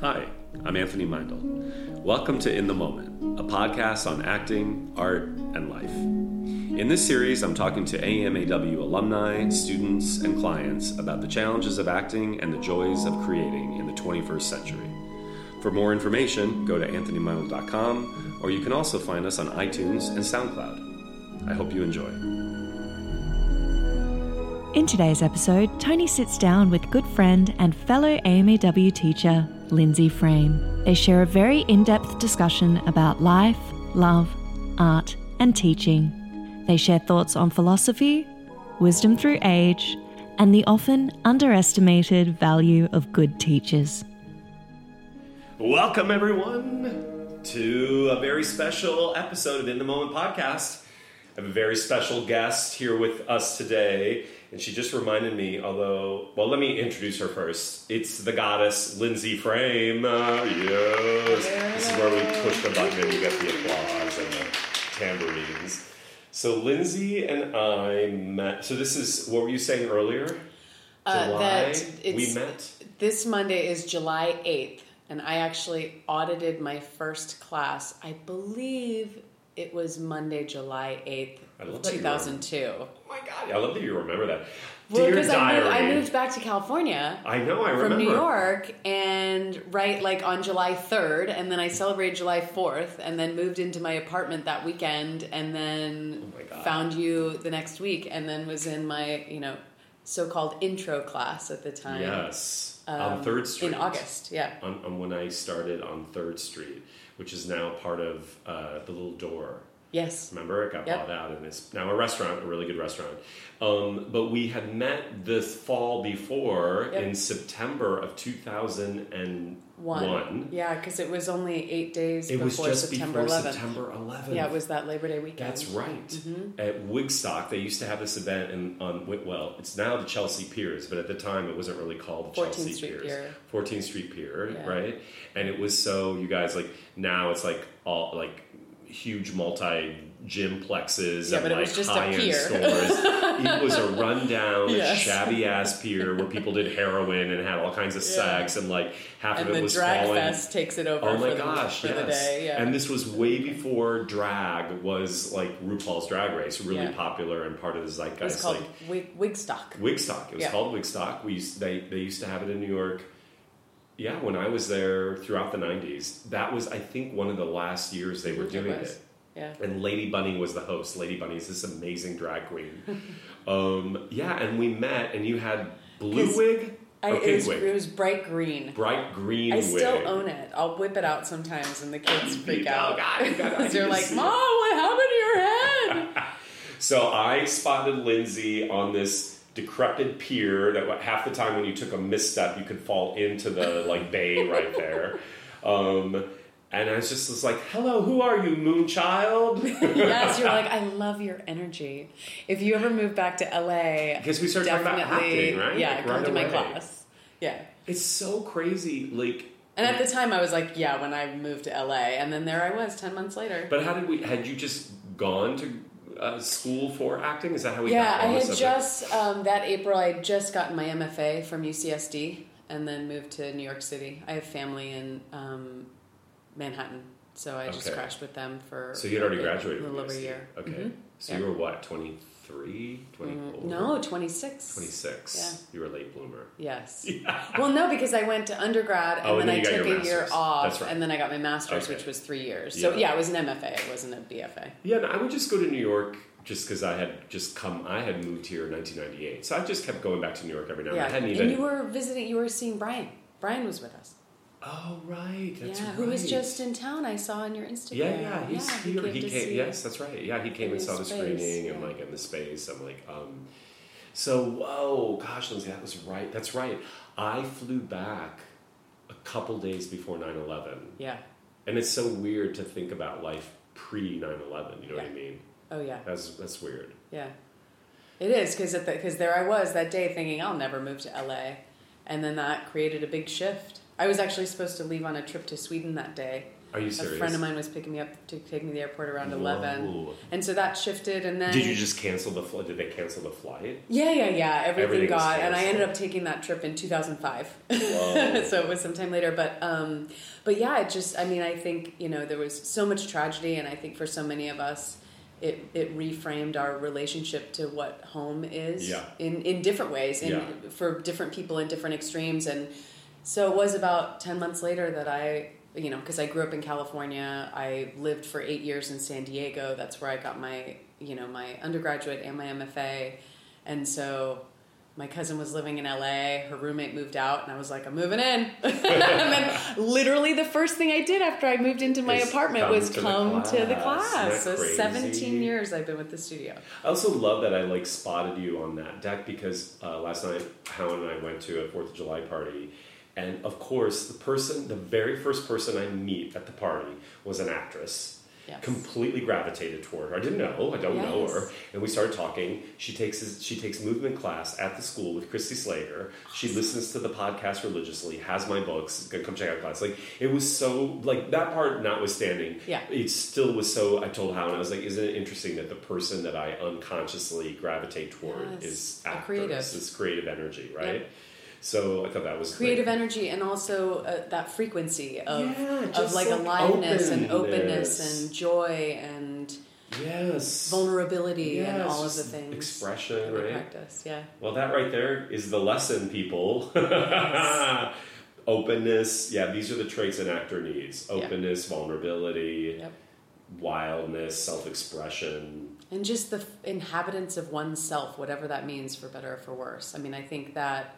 Hi, I'm Anthony Meindl. Welcome to In the Moment, a podcast on acting, art, and life. In this series, I'm talking to AMAW alumni, students, and clients about the challenges of acting and the joys of creating in the 21st century. For more information, go to anthonymeindl.com, or you can also find us on iTunes and SoundCloud. I hope you enjoy. In today's episode, Tony sits down with good friend and fellow AMAW teacher, Lindsay Frame. They share a very in depth discussion about life, love, art, and teaching. They share thoughts on philosophy, wisdom through age, and the often underestimated value of good teachers. Welcome, everyone, to a very special episode of In the Moment podcast. I have a very special guest here with us today, and she just reminded me, although, well, let me introduce her first. It's the goddess Lindsay Frame. Uh, yes. This is where we push the button and you get the applause and the tambourines. So, Lindsay and I met. So, this is what were you saying earlier? Uh, July? that we met? This Monday is July 8th, and I actually audited my first class. I believe it was Monday, July 8th, I love of that you 2002. Oh my god, I love that you remember that. Well, Dear because I moved, I moved back to California. I know, I remember. from. New York and right like on July 3rd and then I celebrated July 4th and then moved into my apartment that weekend and then Oh found you the next week and then was in my, you know, so-called intro class at the time. Yes, on um, Third Street In August, yeah. On, on when I started on Third Street, which is now part of uh, the Little Door. Yes. Remember, it got Yep. bought out and it's now a restaurant, a really good restaurant. Um, but we had met this fall before Yep. in September of 2001. One. Yeah, because it was only eight days It was before just September before 11th. September 11th. Yeah, it was that Labor Day weekend. That's right. Mm-hmm. At Wigstock, they used to have this event in, on well, it's now the Chelsea Piers, but at the time it wasn't really called the 14th Chelsea Street Piers. Pier. 14th Street Pier, Yeah. right? And it was so you guys like now it's like all like huge multi gym plexes Yeah, and it like was just a high end stores. it was a rundown, Yes. shabby ass pier where people did heroin and had all kinds of Yeah. sex and like half And of it was drag falling. fest takes it over Oh my for, gosh! the, yes. Yeah. And this was way before drag was like RuPaul's Drag Race, really Yeah. popular and part of the it zeitgeist. was called like Wig, Wigstock. Wigstock. It was Yeah. called Wigstock. We used, they they used to have it in New York. Yeah, when I was there throughout the '90s, that was I think one of the last years they were It doing was. it. Yeah. And Lady Bunny was the host. Lady Bunny is this amazing drag queen. um, yeah, and we met, and you had blue wig I, it, was, wig, it was bright green. bright green I wig. still own it. I'll whip it out sometimes, and the kids freak out. Oh, out. God, you They're like, "Mom, what happened to your head?" So I spotted Lindsay on this decrepit pier that half the time when you took a misstep you could fall into the like bay right there. Um, and I was just was like, "Hello, who are you, Moonchild?" yes, you're like, I love your energy. If you ever move back to LA, Because we started talking about acting, right? yeah, Like, come right to my away. class. Yeah. It's so crazy, like. And at the time, I was like, yeah, when I moved to LA, and then there I was, ten months later. But how did we? Had you just gone to uh, school for acting? Is that how we? yeah, I had just um, that April. I had just gotten my MFA from UCSD, and then moved to New York City. I have family in um, Manhattan, so I just Okay. crashed with them for. So you had already graduated a little over a year. Okay. Mhm. So Yeah. you were what? 23, 24? Mm, No, twenty six. 26. Yeah. You were a late bloomer. Yes. Well, no, because I went to undergrad and Oh, and then, then I took a year off, right. and then I got my master's, Okay. which was three years. So Yeah. yeah, it was an MFA. It wasn't a BFA. Yeah, and I would just go to New York just because I had just come. I had moved here in 1998, so I just kept going back to New York every now and Yeah, then. And even. you were visiting. You were seeing Brian. Brian was with us. Oh right, that's yeah, right. who was just in town. I saw on your Instagram. Yeah, yeah, he's yeah, here. He came. see- Yes, that's right. Yeah, he came and saw the space, screening and like in the space. I'm like, um. So whoa, gosh, Lindsay, that was right. That's right. I flew back a couple days before 9/11, Yeah. and it's so weird to think about life pre 9/11. You know what I mean? Oh yeah. That's that's weird. Yeah. It is because because there I was that day thinking I'll never move to LA, and then that created a big shift. I was actually supposed to leave on a trip to Sweden that day, Are you serious? a friend of mine was picking me up to take me to the airport around Whoa. eleven, and so that shifted. And then Did you just cancel the flight? Did they cancel the flight? Yeah, yeah, yeah. Everything, Everything got, and I ended up taking that trip in 2005. So it was some time later, but um, but yeah, it just. I mean, I think you know there was so much tragedy, and I think for so many of us, it it reframed our relationship to what home is. Yeah. In in different ways, and Yeah. for different people in different extremes, and so it was about ten months later that I. You know, because I grew up in California, I lived for eight years in San Diego. That's where I got my, you know, my undergraduate and my MFA. And so my cousin was living in LA, her roommate moved out, and I was like, I'm moving in. and then literally the first thing I did after I moved into my Is apartment come was to the come to the class. class. So crazy? 17 years I've been with the studio. I also love that I like spotted you on that deck because uh, last night Helen and I went to a Fourth of July party, and of course the person, the very first person I meet at the party was an actress. Yes. Completely gravitated toward her. I didn't know. I don't know her, and we started talking. She takes his, she takes movement class at the school with Christy Slater. She listens to the podcast religiously. Has my books. Come check out class. Like it was so like that part notwithstanding. Yeah. It still was so. I told Helen I was like, isn't it interesting that the person that I unconsciously gravitate toward Yes, is actors, creative. this creative energy, right? Yep. So I thought that was Creative great. energy and also uh, that frequency of, Yeah, of like, like aliveness and openness. and joy and Yes. vulnerability and all of the things Expression, right? practice. Yeah. Well, that right there is the lesson, people. Openness. Yeah, these are the traits an actor needs Yeah. openness, vulnerability, Yep. wildness, self expression. and just the inhabitants of oneself whatever that means for better or for worse i mean i think that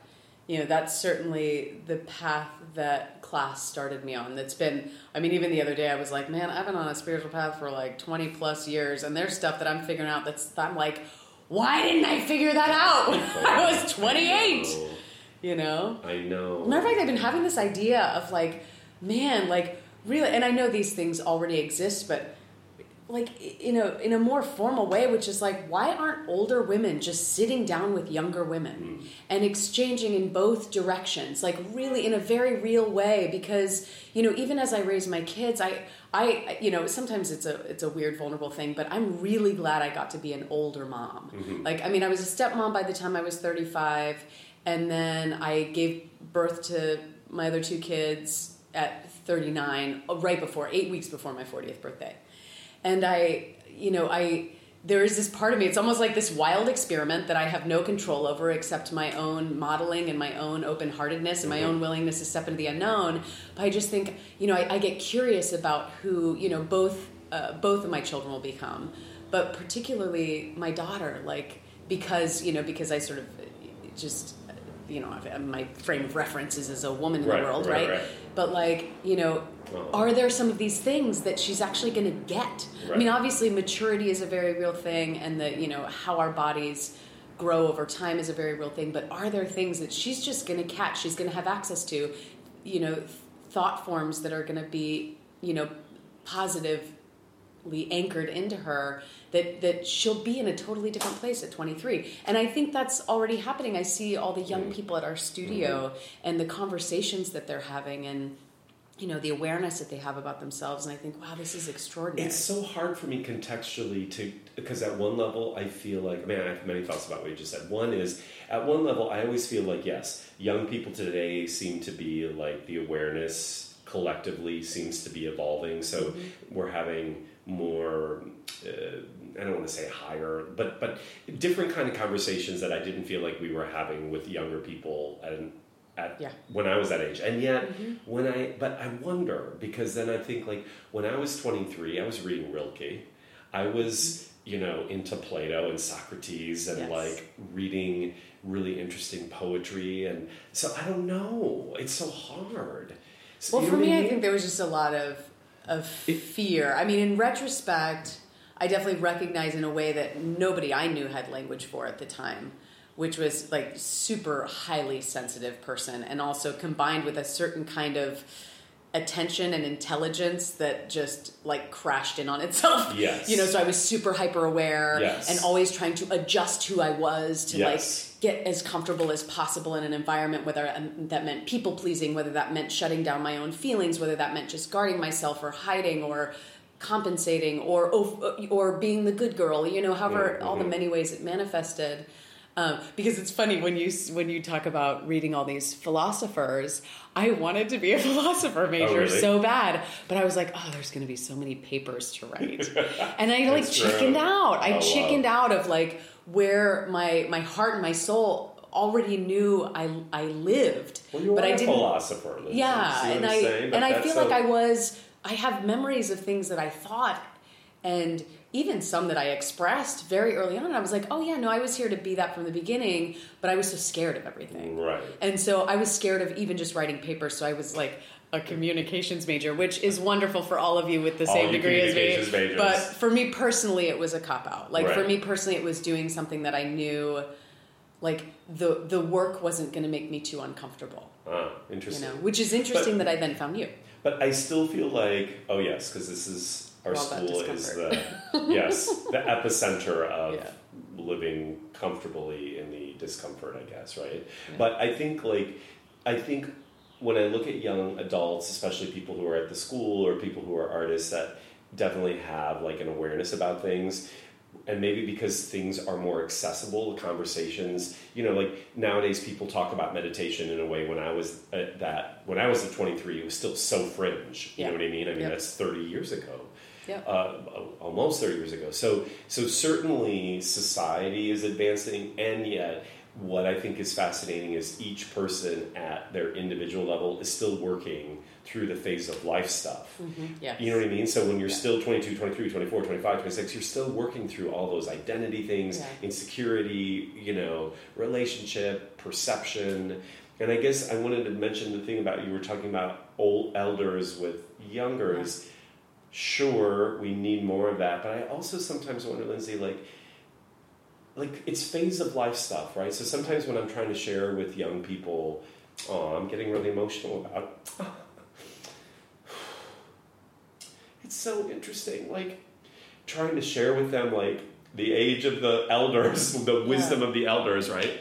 you know that's certainly the path that class started me on. That's been i mean even the other day i was like man i've been on a spiritual path for like 20 plus years and there's stuff that i'm figuring out that's i'm like why didn't i figure that out? When i was 28 you know? I know. Matter of fact, I've been having this idea of like, man, like really, and I know these things already exist, but like in a in a more formal way, which is like, why aren't older women just sitting down with younger women and exchanging in both directions, like really in a very real way? Because you know, even as I raise my kids, I I you know sometimes it's a it's a weird vulnerable thing, but I'm really glad I got to be an older mom. Like, I mean, I was a stepmom by the time I was 35, and then I gave birth to my other two kids at 39, uh, right before eight weeks before my 40th birthday, and I you know I. There is this part of me, it's almost like this wild experiment that I have no control over except my own modeling and my own open heartedness and my own willingness to step into the unknown. But I just think, you know, I, I get curious about who, you know, both uh, both of my children will become, but particularly my daughter, like because you know because I sort of just you know uh, my frame of reference is as a woman in Right, the world, right, right? right. But like you know, Oh. are there some of these things that she's actually going to get? I mean, obviously maturity is a very real thing, and the you know how our bodies grow over time is a very real thing. But are there things that she's just going to catch? She's going to have access to, you know, thought forms that are going to be you know positively anchored into her that that she'll be in a totally different place at 23 and i think that's already happening i see all the young people at our studio and the conversations that they're having and you know the awareness that they have about themselves and i think wow this is extraordinary It's so hard for me contextually to because at one level I feel like man I have many thoughts about what you just said. One is at one level I always feel like yes, young people today seem to be like the awareness collectively seems to be evolving. So Mm-hmm. we're having more. Uh, I don't want to say higher, but but different kind of conversations that I didn't feel like we were having with younger people and at Yeah. when I was that age. And yet Mm-hmm. when I but I wonder because then I think like when I was 23, I was reading Rilke. I was you know into Plato and Socrates and Yes. like reading really interesting poetry and so I don't know. It's so hard. So, Well, for me, I mean? think there was just a lot of of fear. I mean, in retrospect, I definitely recognize in a way that nobody I knew had language for at the time, which was like super highly sensitive person, and also combined with a certain kind of attention and intelligence that just like crashed in on itself. Yes. You know, so I was super hyper aware Yes. and always trying to adjust who I was to Yes. like get as comfortable as possible in an environment, whether um, that meant people pleasing, whether that meant shutting down my own feelings, whether that meant just guarding myself or hiding or compensating or or being the good girl. You know, however, all the many ways it manifested. Um, because it's funny when you when you talk about reading all these philosophers. I wanted to be a philosopher major really? so bad, but I was like, oh, there's going to be so many papers to write, and I like That's true. chickened out. I Oh, wow. chickened out of like where my my heart and my soul already knew I I lived, Well, you but I I a didn't. philosopher. Lindsay. Yeah, and I'm I and I feel so- like I was. I have memories of things that I thought, and even some that I expressed very early on. I was like, oh yeah, no, I was here to be that from the beginning, but I was so scared of everything. Right. And so I was scared of even just writing papers. So I was like a communications major, which is wonderful for all of you with the All same degree as me. majors. But for me personally, it was a cop out. Like for me personally, it was doing something that I knew, like the the work wasn't going to make me too uncomfortable. Ah, You interesting. know, which is interesting But- that I then found you. But I still feel like, oh yes, because this is our All school is the yes the epicenter of Yeah. living comfortably in the discomfort, I guess, right? But I think like I think when I look at young adults, especially people who are at the school or people who are artists that definitely have like an awareness about things. And maybe because things are more accessible, the conversations, you know, like nowadays people talk about meditation in a way when I was at that, when I was at 23, it was still so fringe. You Yeah. know what I mean? I mean, Yep. that's 30 years ago Yep. uh, almost 30 years ago. So, so certainly society is advancing, and yet what I think is fascinating is each person at their individual level is still working through the phase of life stuff. Yes. You know what I mean? So when you're Yeah. still 22, 23, 24, 25, 26, you're still working through all those identity things, Yeah. insecurity, you know, relationship, perception. And I guess I wanted to mention the thing about you were talking about old elders with youngers. Sure, we need more of that, but I also sometimes wonder, Lindsay, like, like it's phase of life stuff, right? So sometimes when I'm trying to share with young people, oh, I'm getting really emotional about. It's so interesting, like trying to share with them like the age of the elders, the wisdom of the elders, right?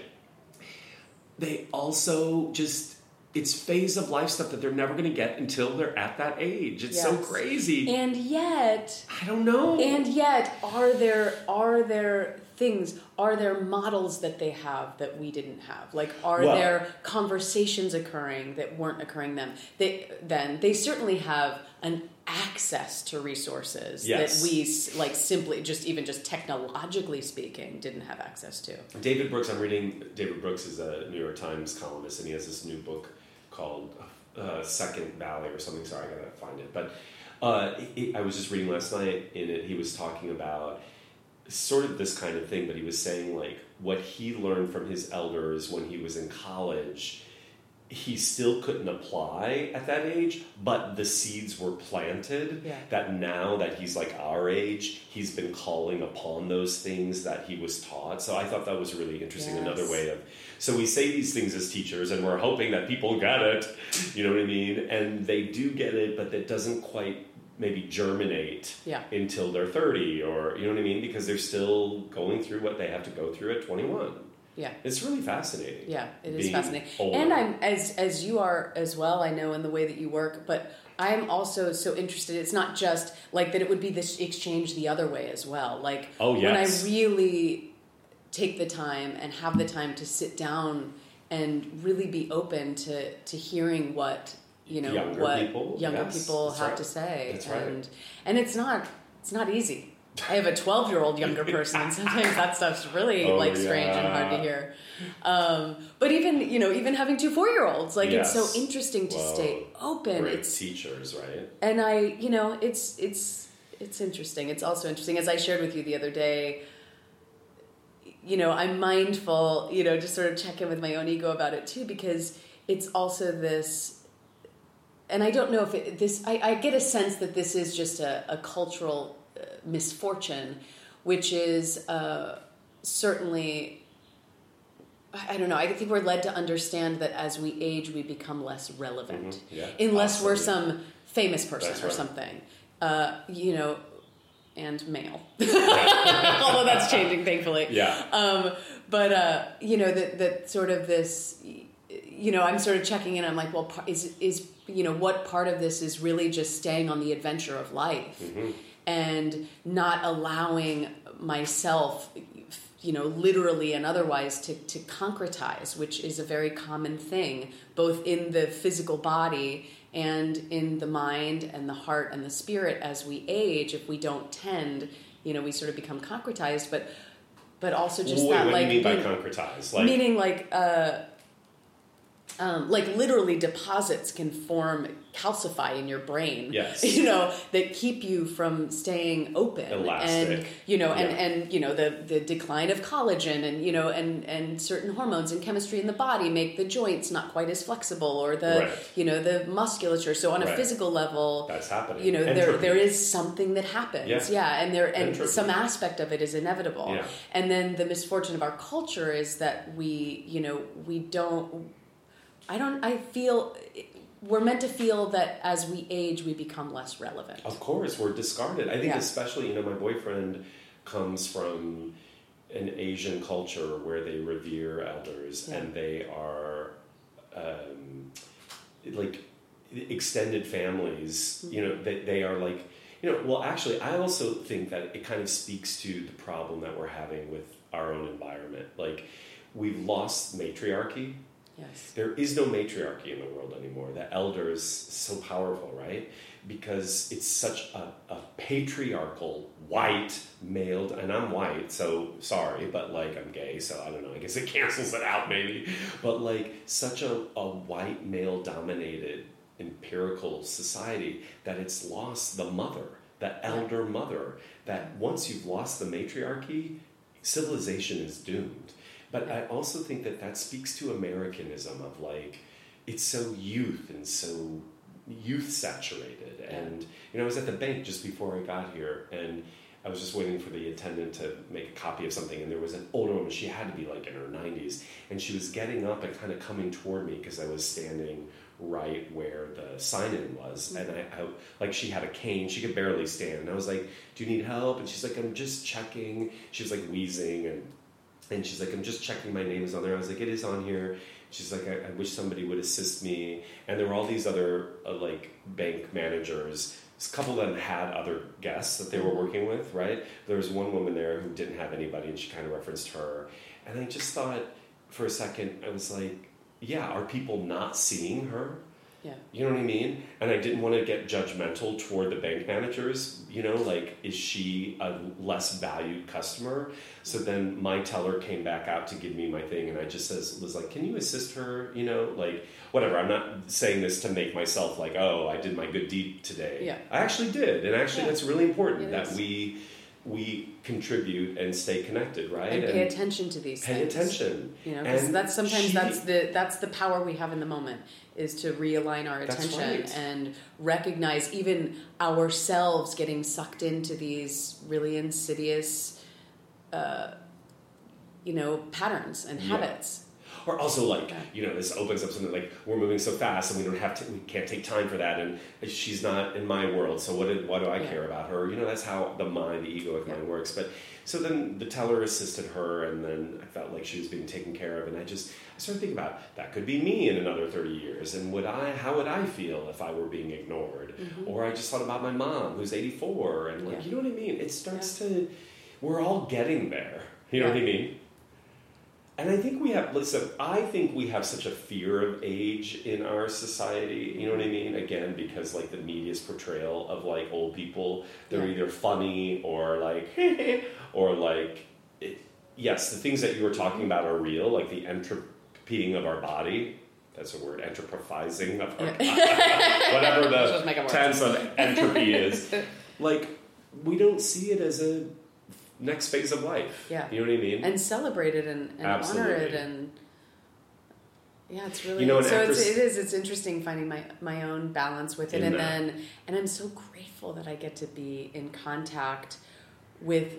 They also just it's phase of life stuff that they're never going to get until they're at that age. It's so crazy. And yet, I don't know. and yet, are there are there things? Are there models that they have that we didn't have? Like, are Well- there conversations occurring that weren't occurring then? They then they certainly have an access to resources Yes. that we like simply just even just technologically speaking didn't have access to. David Brooks, I'm reading. David Brooks is a New York Times columnist, and he has this new book called uh, Second Valley or something. Sorry, I gotta find it. But uh, he- I was just reading last night. In it, he was talking about sort of this kind of thing, but he was saying like what he learned from his elders when he was in college. He still couldn't apply at that age, but the seeds were planted. Yeah. That now that he's like our age, he's been calling upon those things that he was taught. So I thought that was really interesting. Another way of so we say these things as teachers, and we're hoping that people get it. You know what I mean? And they do get it, but that doesn't quite maybe germinate Yeah. until they're 30 or you know what I mean? Because they're still going through what they have to go through at 21. Yeah. It's really fascinating. Yeah, it is fascinating. older. And I'm as as you are as well. I know in the way that you work, but I'm also so interested. It's not just like that. It would be this exchange the other way as well. Like Oh, yes. when. I really take the time and have the time to sit down and really be open to to hearing what you know Younger what people, younger yes, people have right. to say. That's right. and and it's not it's not easy. I have a 12 year old younger person, and sometimes that stuff's really Oh, like strange and hard to hear. Um, but even you know, even having two four year olds, like it's so interesting to Well, stay open. Great It's teachers, right? and I, you know, it's it's it's interesting. It's also interesting as I shared with you the other day. You know, I'm mindful. You know, just sort of check in with my own ego about it too, because it's also this. And I don't know if it, this. I, I get a sense that this is just a, a cultural uh, misfortune, which is uh, certainly I don't know. I think we're led to understand that as we age, we become less relevant, Mhm. Yeah, unless we're some famous person or something. Uh, you know, and male. Although that's changing, thankfully. Yeah. Um, but uh, you know that that sort of this, you know, I'm sort of checking in. I'm like, well, is is you know what part of this is really just staying on the adventure of life Mm-hmm. and not allowing myself, you know, literally and otherwise to to concretize, which is a very common thing, both in the physical body and in the mind and the heart and the spirit as we age. If we don't tend, you know, we sort of become concretized, but but also just Wait, that what like do you mean by being- concretize? Like, meaning like uh um, like literally deposits can form calcify in your brain Yes. you know that keep you from staying open Elastic. and you know and Yeah. and you know the the decline of collagen and you know and and certain hormones and chemistry in the body make the joints not quite as flexible or the Right. you know the musculature so on a Right. physical level that's happening. you know there there is something that happens Yeah. yeah, and there and Entropy. some aspect of it is inevitable Yeah. and then the misfortune of our culture is that we you know we don't i don't i feel we're meant to feel that as we age we become less relevant Of course, we're discarded. I think, Yeah. especially, you know, my boyfriend comes from an Asian culture where they revere elders Yeah. and they are um, like extended families. You know, they, they are like, you know, well, actually, I also think that it kind of speaks to the problem that we're having with our own environment. Like, we've lost matriarchy yes there is no matriarchy in the world anymore. The elder is so powerful, right? Because it's such a, a patriarchal, white, male, and I'm white, so sorry, but like I'm gay, so I don't know, I guess it cancels it out maybe. But like such a, a white, male dominated empirical society that it's lost the mother, the elder mother, that once you've lost the matriarchy, civilization is doomed. But I also think that that speaks to Americanism of like, it's so youth and so youth saturated. And, you know, I was at the bank just before I got here and I was just waiting for the attendant to make a copy of something. And there was an older woman, she had to be like in her 90s. And she was getting up and kind of coming toward me because I was standing right where the sign in was. And mm-hmm. I, I, like, she had a cane, she could barely stand. And I was like, Do you need help? And she's like, I'm just checking. She was like wheezing and and she's like, I'm just checking my name is on there. I was like, it is on here. She's like, I, I wish somebody would assist me. And there were all these other uh, like bank managers. A couple of them had other guests that they were working with, right? There was one woman there who didn't have anybody, and she kind of referenced her. And I just thought for a second, I was like, yeah, are people not seeing her? Yeah You know what I mean? And I didn't want to get judgmental toward the bank managers. You know, like, is she a less valued customer? So then my teller came back out to give me my thing, and I just says, was like, can you assist her? You know, like, whatever. I'm not saying this to make myself like, oh, I did my good deed today. Yeah. I actually did, and actually, Yeah. that's really important It that we we contribute and stay connected, right? and pay attention to these Pay things attention. you know 'cause And that's sometimes she- that's the that's the power we have in the moment is to realign our attention right. and recognize even ourselves getting sucked into these really insidious uh, you know patterns and Yeah. Or also like, you know, this opens up something like we're moving so fast and we don't have to, we can't take time for that, and she's not in my world, so what did, why do I Yeah. care about her? You know, that's how the mind, the egoic Yeah. mind works. But so then the teller assisted her, and then I felt like she was being taken care of, and I just I started thinking about that could be me in another thirty years, and would I, how would I feel if I were being ignored? Or I just thought about my mom who's eighty four, and like, Mm-hmm. Yeah. you know what I mean? It starts to, we're all getting there. You know what I mean? And I think we have, listen, I think we have such a fear of age in our society. You know what I mean? Again, because like the media's portrayal of like old people, they're Yeah. either funny or like, or like, it, yes, the things that you were talking about are real, like the entropying of our body. That's a word, entrophizing of our body. Whatever Let's just make it the tense of entropy is. Like, we don't see it as a next phase of life. Yeah. You know what I mean? and celebrate it and, and honor it and yeah it's really You know, so actress- it's, it is it's interesting finding my my own balance with it and that. then and i'm so grateful that i get to be in contact with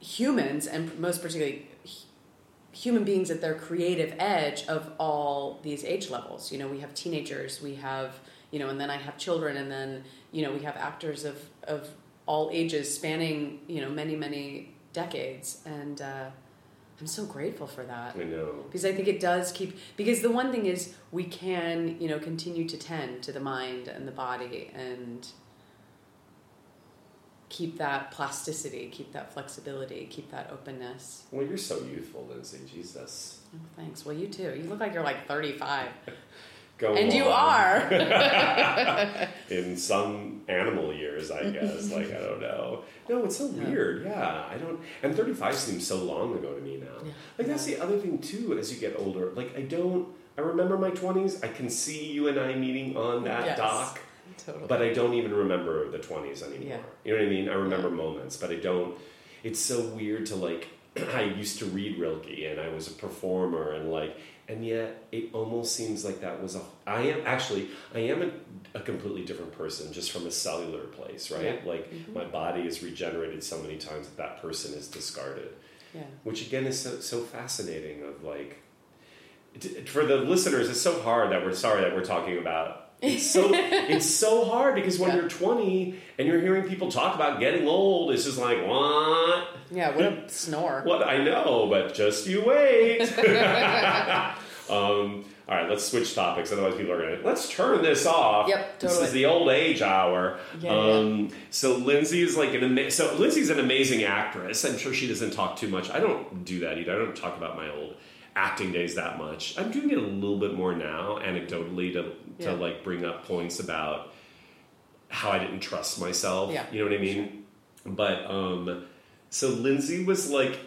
humans and most particularly human beings at their creative edge of all these age levels. You know, we have teenagers, we have, you know, and then I have children, and then, you know, we have actors of, of all ages spanning, you know, many, many decades. And uh, I'm so grateful for that. I know. Because I think it does keep, because the one thing is we can, you know, continue to tend to the mind and the body and keep that plasticity, keep that flexibility, keep that openness. Well, you're so youthful, Lindsay. Jesus. Oh, thanks. Well, you too. You look like you're like 35. Go and you are. in some animal years, I guess. like I don't know. No, it's so Yeah. weird. Yeah, I don't. And thirty five seems so long ago to me now. Yeah. Like that's the other thing too. As you get older, like I don't. I remember my twenties. I can see you and I meeting on that Yes. dock, totally. but I don't even remember the twenties anymore. Yeah. You know what I mean? I remember moments, but I don't. It's so weird to like. I used to read Rilke, and I was a performer, and like, and yet it almost seems like that was a. I am actually, I am a, a completely different person just from a cellular place, right? Yeah. Mm-hmm. Like my body is regenerated so many times that that person is discarded, yeah. which again is so, so fascinating. Of like, it- for the listeners, it's so hard that we're sorry that we're talking about. It's so it's so hard because when Yeah. you're 20 and you're hearing people talk about getting old, it's just like what? Yeah, what a snore. What I know, but just you wait. um, all right, let's switch topics. Otherwise, people are gonna let's turn this off. Yep, totally. This is the old age hour. Yeah, yeah. um, So Lindsay is like an ama- so Lindsay's an amazing actress. I'm sure she doesn't talk too much. I don't do that either. I don't talk about my old acting days that much. I'm doing it a little bit more now, anecdotally, to to Yeah. like bring up points about how I didn't trust myself. Yeah, You know what I mean? But um, so Lindsay was like,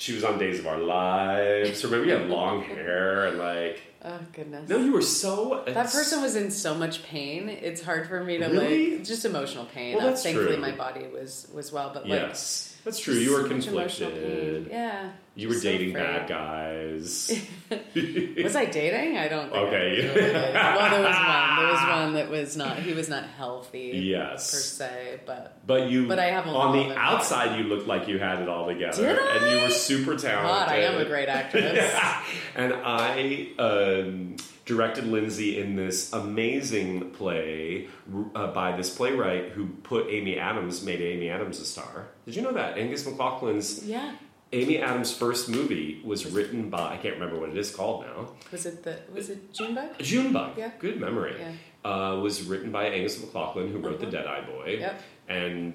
she was on Days of Our Lives. Remember, you had long hair and like. Oh, goodness. No, you were so. that person was in so much pain. It's hard for me to Really? like just emotional pain. Well, that's Thankfully, true. my body was was well, but like Yes, that's true. You were so much emotional pain. conflicted. Yeah, You were so dating afraid. bad guys. Was I dating? I don't. Think Okay. I really well, there was one. There was one that was not. He was not healthy. Yes. Per se, but But you, But I have a on the outside, you looked like you had it all together, Did I? and you were super talented. God, I am a great actress. Yeah. And I um, directed Lindsay in this amazing play uh, by this playwright who put Amy Adams, made Amy Adams a star. Did you know that? Angus MacLachlan's Yeah. Amy Adams' first movie was written by, I can't remember what it is called now. Was it the? Was it Junebug? Junebug. Yeah. Good memory. Yeah. Uh, was written by Angus MacLachlan, who wrote Mhm. The Dead Eye Boy. Yep. And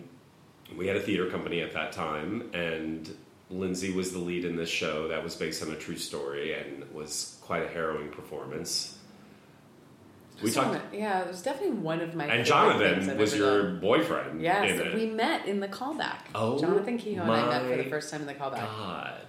we had a theater company at that time, and Lindsay was the lead in this show that was based on a true story and was quite a harrowing performance. We talked, Yeah, it was definitely one of my. and Jonathan was your done. boyfriend. Yes, it. we met in the callback. Oh, Jonathan Kehoe and I met for the first time in the callback. God,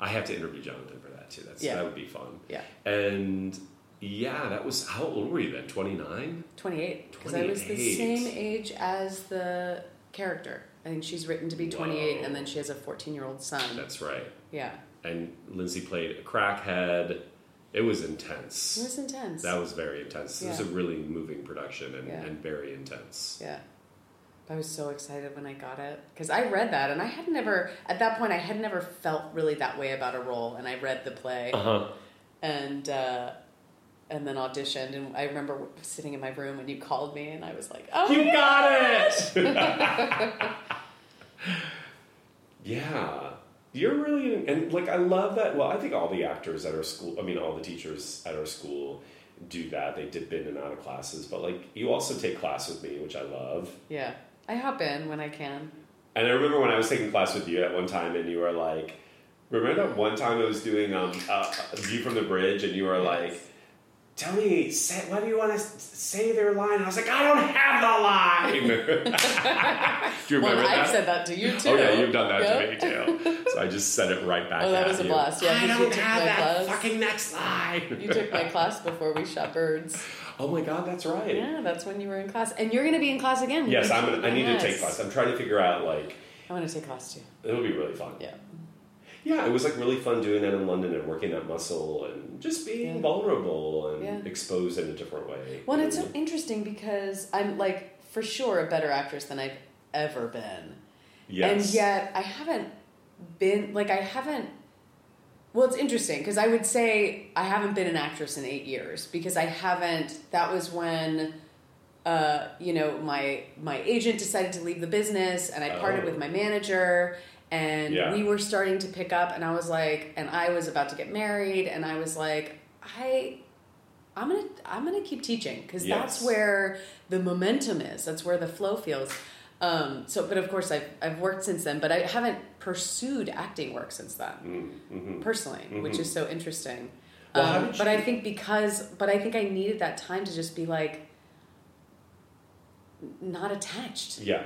I have to interview Jonathan for that too. That's Yeah. that would be fun. Yeah, And yeah, that was how old were you then? Twenty nine. 28. Because I was the same age as the character. I think she's written to be 28, Whoa. and then she has a 14 year old son. That's right. yeah, and Lindsay played a crackhead. It was intense. it was intense. That was very intense. It was a really moving production and, Yeah. and very intense. Yeah. I was so excited when I got it because I read that and I had never, at that point, I had never felt really that way about a role. And I read the play Uh huh. and uh, and then auditioned. And I remember sitting in my room and you called me and I was like, oh, You got it. yeah, you're really and like I love that. Well, I think all the actors at our school. I mean, all the teachers at our school do that. They dip in and out of classes, but like you also take class with me, which I love. Yeah. I hop in when I can. And I remember when I was taking class with you at one time, and you were like, "Remember that one time I was doing um, uh, a view from the bridge, and you were like." Yes. Tell me, say, what do you want to say their line? And I was like, I don't have the line. do you Well, remember I've said that to you too. Oh yeah, you've done that Yep. to me too. So I just said it right back. To you. Oh, that at was a you. blast. Yeah, I 'cause you don't have that class. fucking next line. You took my class before we shot birds. Oh my god, that's right. Yeah, that's when you were in class. And you're going to be in class again. Yes, I'm. Gonna, I need to take class. I'm trying to figure out like I want to take class too. it'll be really fun. Yeah. Yeah, it was like really fun doing that in London and working that muscle and just being Yeah. vulnerable and Yeah. exposed in a different way. Well, and it's so interesting because I'm like for sure a better actress than I've ever been. yes. And yet I haven't been like I haven't Well, it's interesting because I would say I haven't been an actress in eight years because I haven't. That was when, uh, you know, my my agent decided to leave the business, and I parted Oh. with my manager, and Yeah. we were starting to pick up, and I was like, and I was about to get married, and I was like, I. I'm gonna I'm gonna keep teaching because that's where the momentum is. That's where the flow feels. Um, so, but of course, I've I've worked since then, but I haven't pursued acting work since then Mm-hmm. personally, which is so interesting. Well, um, but I think because, but I think I needed that time to just be like, not attached. Yeah.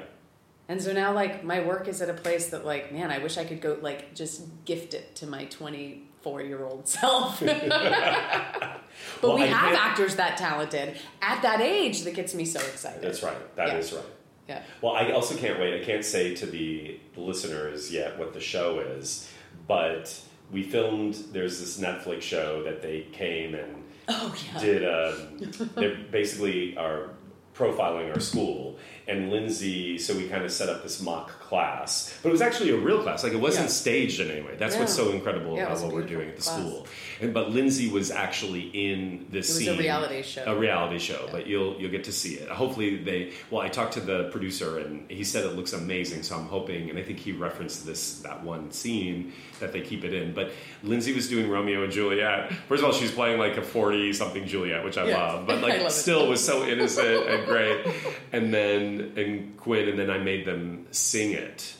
And so now, like, my work is at a place that, like, man, I wish I could go, like, just gift it to my 24 year old self. but Well, we I have actors that talented at that age that gets me so excited. That's right. That is Yeah. right. Yeah. Well, I also can't wait. I can't say to the listeners yet what the show is, but we filmed. There's this Netflix show that they came and Oh, yeah. did. Um, they basically are profiling our school, and Lindsay. So we kind of set up this mock class, but it was actually a real class. Like it wasn't Yeah. staged in any way. That's what's so incredible Yeah, about what we're doing at the class. school. And but Lindsay was actually in this It was a scene. reality show. A reality show, but you'll you'll get to see it. Hopefully they. Well, I talked to the producer and he said it looks amazing. So I'm hoping, and I think he referenced this that one scene that they keep it in. But Lindsay was doing Romeo and Juliet. First of all, she's playing like a forty something Juliet, which I Yeah. love. But like love it. still was so innocent and great. And then and Quinn, and then I made them sing it.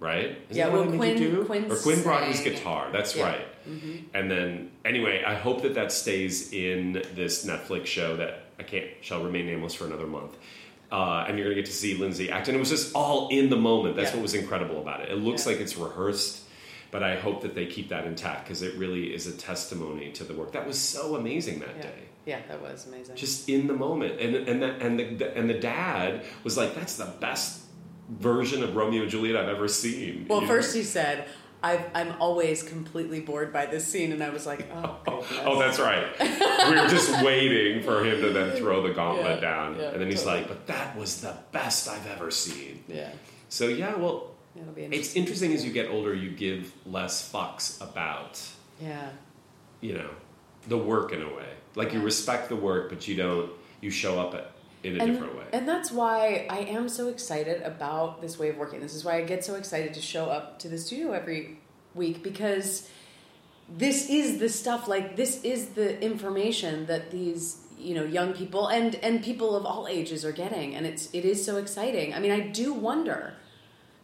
Right? Is Yeah, that what well, Quinn-? Quinn or Quinn brought his guitar. That's Yeah. right. And then, anyway, I hope that that stays in this Netflix show that I can't shall remain nameless for another month. Uh, and you're gonna get to see Lindsay act, and it was just all in the moment. That's Yeah. what was incredible about it. It looks Yeah. like it's rehearsed, but I hope that they keep that intact because it really is a testimony to the work that was so amazing that day. Yeah, that was amazing. Just in the moment, and and the, and the and the dad was like, "That's the best version of Romeo and Juliet I've ever seen." well, You first know? he said, I've, I'm always completely bored by this scene. And I was like, oh, oh goodness. Oh, that's right. we were just waiting for him to then throw the gauntlet Yeah, down. yeah, and then he's totally. like, but that was the best I've ever seen. Yeah. So, yeah, well, be it's interesting. interesting as you get older, you give less fucks about, Yeah. you know, the work in a way. Like you respect the work, but you don't, you show up at, in a and, different way. And that's why I am so excited about this way of working. This is why I get so excited to show up to the studio every week because this is the stuff like this is the information that these you know young people and and people of all ages are getting and it's it is so exciting. I mean, I do wonder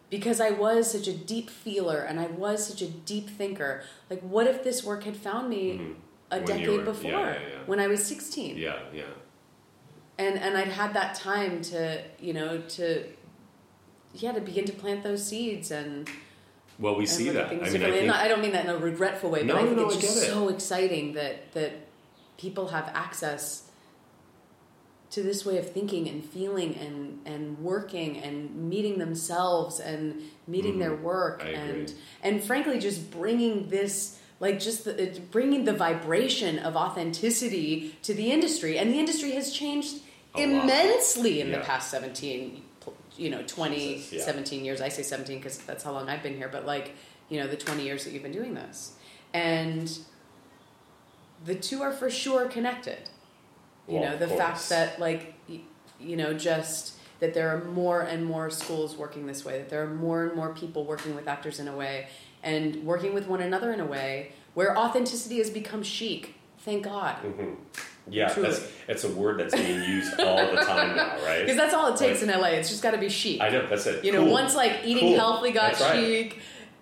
because I was such a deep feeler and I was such a deep thinker. Like what if this work had found me Mhm. A When decade were- before yeah, yeah, yeah. when I was 16? yeah, yeah. and and I'd had that time to you know to yeah to begin to plant those seeds and Well, we and see that. I mean, I think, not- I don't mean that in a regretful way, but No, I think no, it's I just it. so exciting that that people have access to this way of thinking and feeling and and working and meeting themselves and meeting their Mhm. work and and frankly just bringing this like just the, bringing the vibration of authenticity to the industry. And the industry has changed A lot. immensely in the past 17 you know 20 Jesus, yeah. 17 years. I say 17 because that's how long i've been here but like you know the 20 years that you've been doing this. And the two are for sure connected. You Well, know the fact that like y- you know just that there are more and more schools working this way that there are more and more people working with actors in a way and working with one another in a way where authenticity has become chic thank god Mhm. Yeah, Truly. that's, it's a word that's being used all the time now, right? because that's all it takes Like- in la it's just got to be chic I know, that's it. You know, once like eating Cool. healthy got That's right.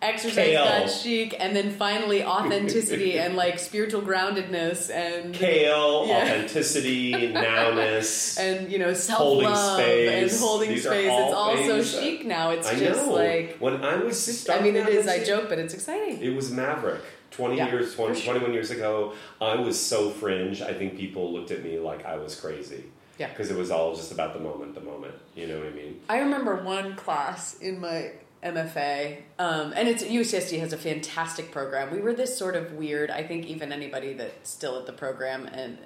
Exercise Kale. got chic, and then finally authenticity and like spiritual groundedness and Kale, Yeah. authenticity, nowness. and you know self Holding love and holding These space. It's all so chic now. It's I just know. like when I was I mean, it is. I joke, but it's exciting. It was Maverick. 20 Yeah, years, 20, sure. 21 years ago, I was so fringe. I think people looked at me like I was crazy. Yeah. Because it was all just about the moment, the moment. You know what I mean? I remember one class in my MFA, um, and it's UCSD has a fantastic program. We were this sort of weird. I think even anybody that's still at the program and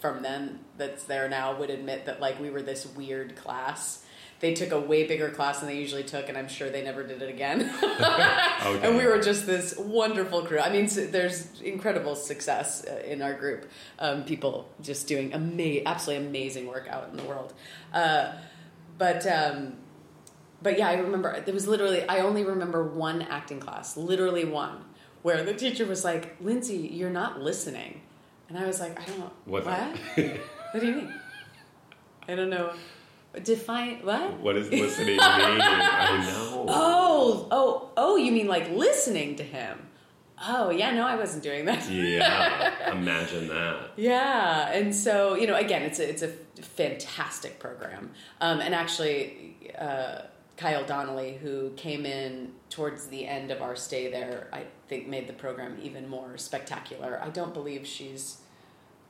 from then that's there now would admit that like we were this weird class they took a way bigger class than they usually took, and I'm sure they never did it again. Okay. And we were just this wonderful crew. I mean, there's incredible success uh, in our group. Um, people just doing ama- absolutely amazing work out in the world. Uh, but um, but yeah, I remember there was literally I only remember one acting class, literally one, where the teacher was like, "Lindsay, you're not listening," and I was like, "I don't What? what? what do you mean? I don't know. Define what? What does listening mean? I know. Oh, oh, oh! You mean like listening to him? Oh, yeah. No, I wasn't doing that. Yeah, imagine that. Yeah, and so you know, again, it's a it's a fantastic program, um, and actually, uh, Kyle Donnelly, who came in towards the end of our stay there, I think made the program even more spectacular. I don't believe she's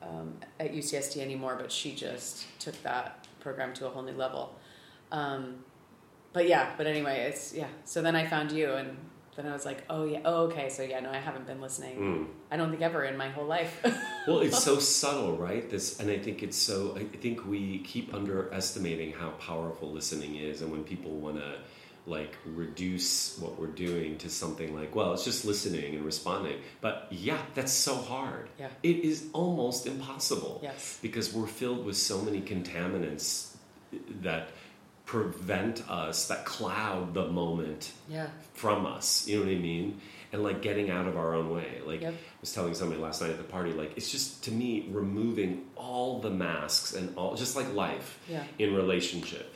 um, at UCSD anymore, but she just took that program to a whole new level. Um, but yeah, but anyway, it's yeah. So then I found you, and then I was like, oh yeah, oh okay. So yeah, no, I haven't been listening. Mm. I don't think ever in my whole life. Well, it's so subtle, right? This, and I think it's so. I think we keep underestimating how powerful listening is, and when people want to like reduce what we're doing to something like, well, it's just listening and responding. But yeah, that's so hard. Yeah. It is almost impossible. Yes. Because we're filled with so many contaminants that prevent us, that cloud the moment yeah. from us. You know what I mean? And like getting out of our own way. Like Yep. I was telling somebody last night at the party, like it's just to me removing all the masks and all just like life Yeah. in relationship.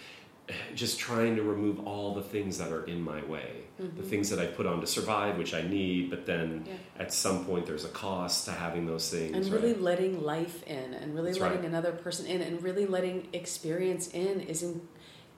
Just trying to remove all the things that are in my way, the things that I put on to survive, which I need, but then Mm-hmm. Yeah. at some point there's a cost to having those things. and right? really letting life in and really That's letting right. another person in and really letting experience in is in,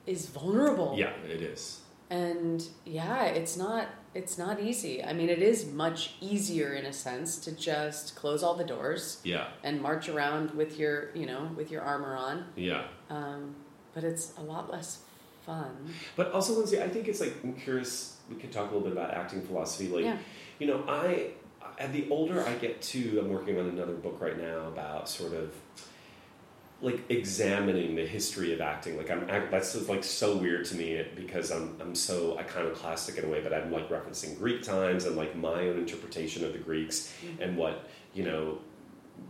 is vulnerable yeah, it is. and yeah it's not it's not easy i mean it is much easier in a sense to just close all the doors Yeah, and march around with your you know with your armor on yeah. um, but it's a lot less fun But also, Lindsay, I think it's like I'm curious. We could talk a little bit about acting philosophy. Like, Yeah. you know, I as the older I get too, I'm working on another book right now about sort of like examining the history of acting. Like, I'm act- that's like so weird to me because I'm I'm so iconoclastic in a way, but I'm like referencing Greek times and like my own interpretation of the Greeks mm-hmm. and what you know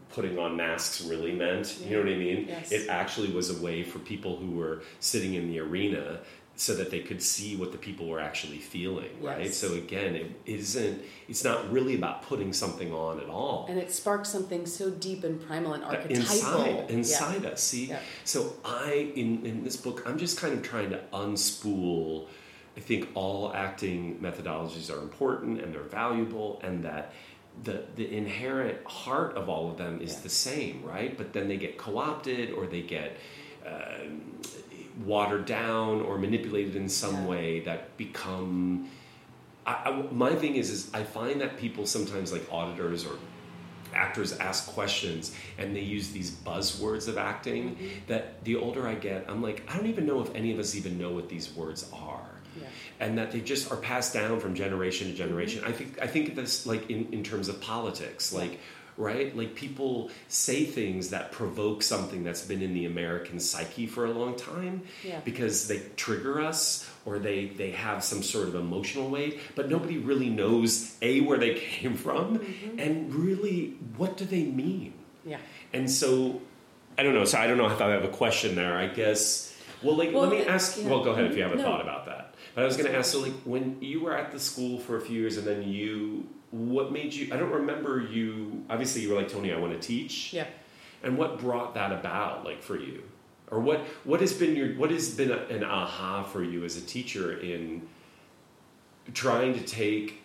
putting on masks really meant. You know what I mean? Yes. It actually was a way for people who were sitting in the arena so that they could see what the people were actually feeling, right? Yes. So again, it isn't it's not really about putting something on at all. and it sparks something so deep and primal and Uh, archetypal inside Yeah. us see Yeah. so i in, in this book i'm just kind of trying to unspool i think all acting methodologies are important and they're valuable and that the, the inherent heart of all of them is Yeah. the same right but then they get co-opted or they get um, watered down or manipulated in some Yeah. way that become I, I, my thing is, is I find that people sometimes like auditors or actors ask questions and they use these buzzwords of acting Mm-hmm. that the older I get, I'm like, I don't even know if any of us even know what these words are. Yeah. And that they just are passed down from generation to generation. I think I think this like in, in terms of politics, like right? Like people say things that provoke something that's been in the American psyche for a long time Yeah. because they trigger us or they, they have some sort of emotional weight, but nobody really knows A, where they came from, mm-hmm. and really, what do they mean? yeah And so, I don't know. So, I don't know if I have a question there. I guess, well, like, Well, let me ask, yeah. well, go ahead if you have a No. thought about that. But I was going to ask, so, like, when you were at the school for a few years and then you, what made you, I don't remember you, obviously, you were like, Tony, I want to teach. yeah And what brought that about, like for you, or what what has been your what has been a, an aha for you as a teacher in trying to take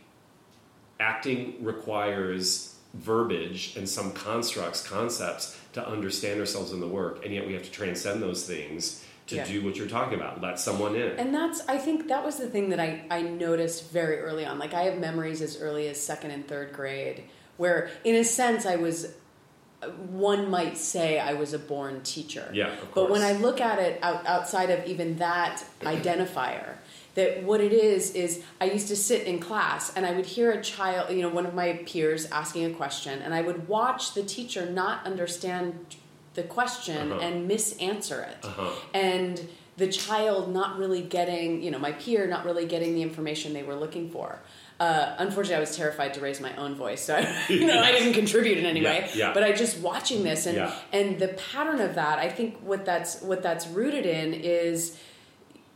acting requires verbiage and some constructs, concepts to understand ourselves in the work, and yet we have to transcend those things to Yeah. do what you're talking about. Let someone in. And that's, I think that was the thing that I, I noticed very early on. Like, I have memories as early as second and third grade where, in a sense, I was, one might say I was a born teacher. Yeah, of But when. I look at it out, outside of even that identifier, that what it is is I used to sit in class and I would hear a child, you know, one of my peers asking a question, and I would watch the teacher not understand the question Uh-huh. and misanswer it. Uh-huh. And the child not really getting, you know, my peer not really getting the information they were looking for. Uh, unfortunately, I was terrified to raise my own voice, so I, you know I didn't contribute in any Yeah, way. yeah. But I just watching this and Yeah. and the pattern of that. I think what that's what that's rooted in is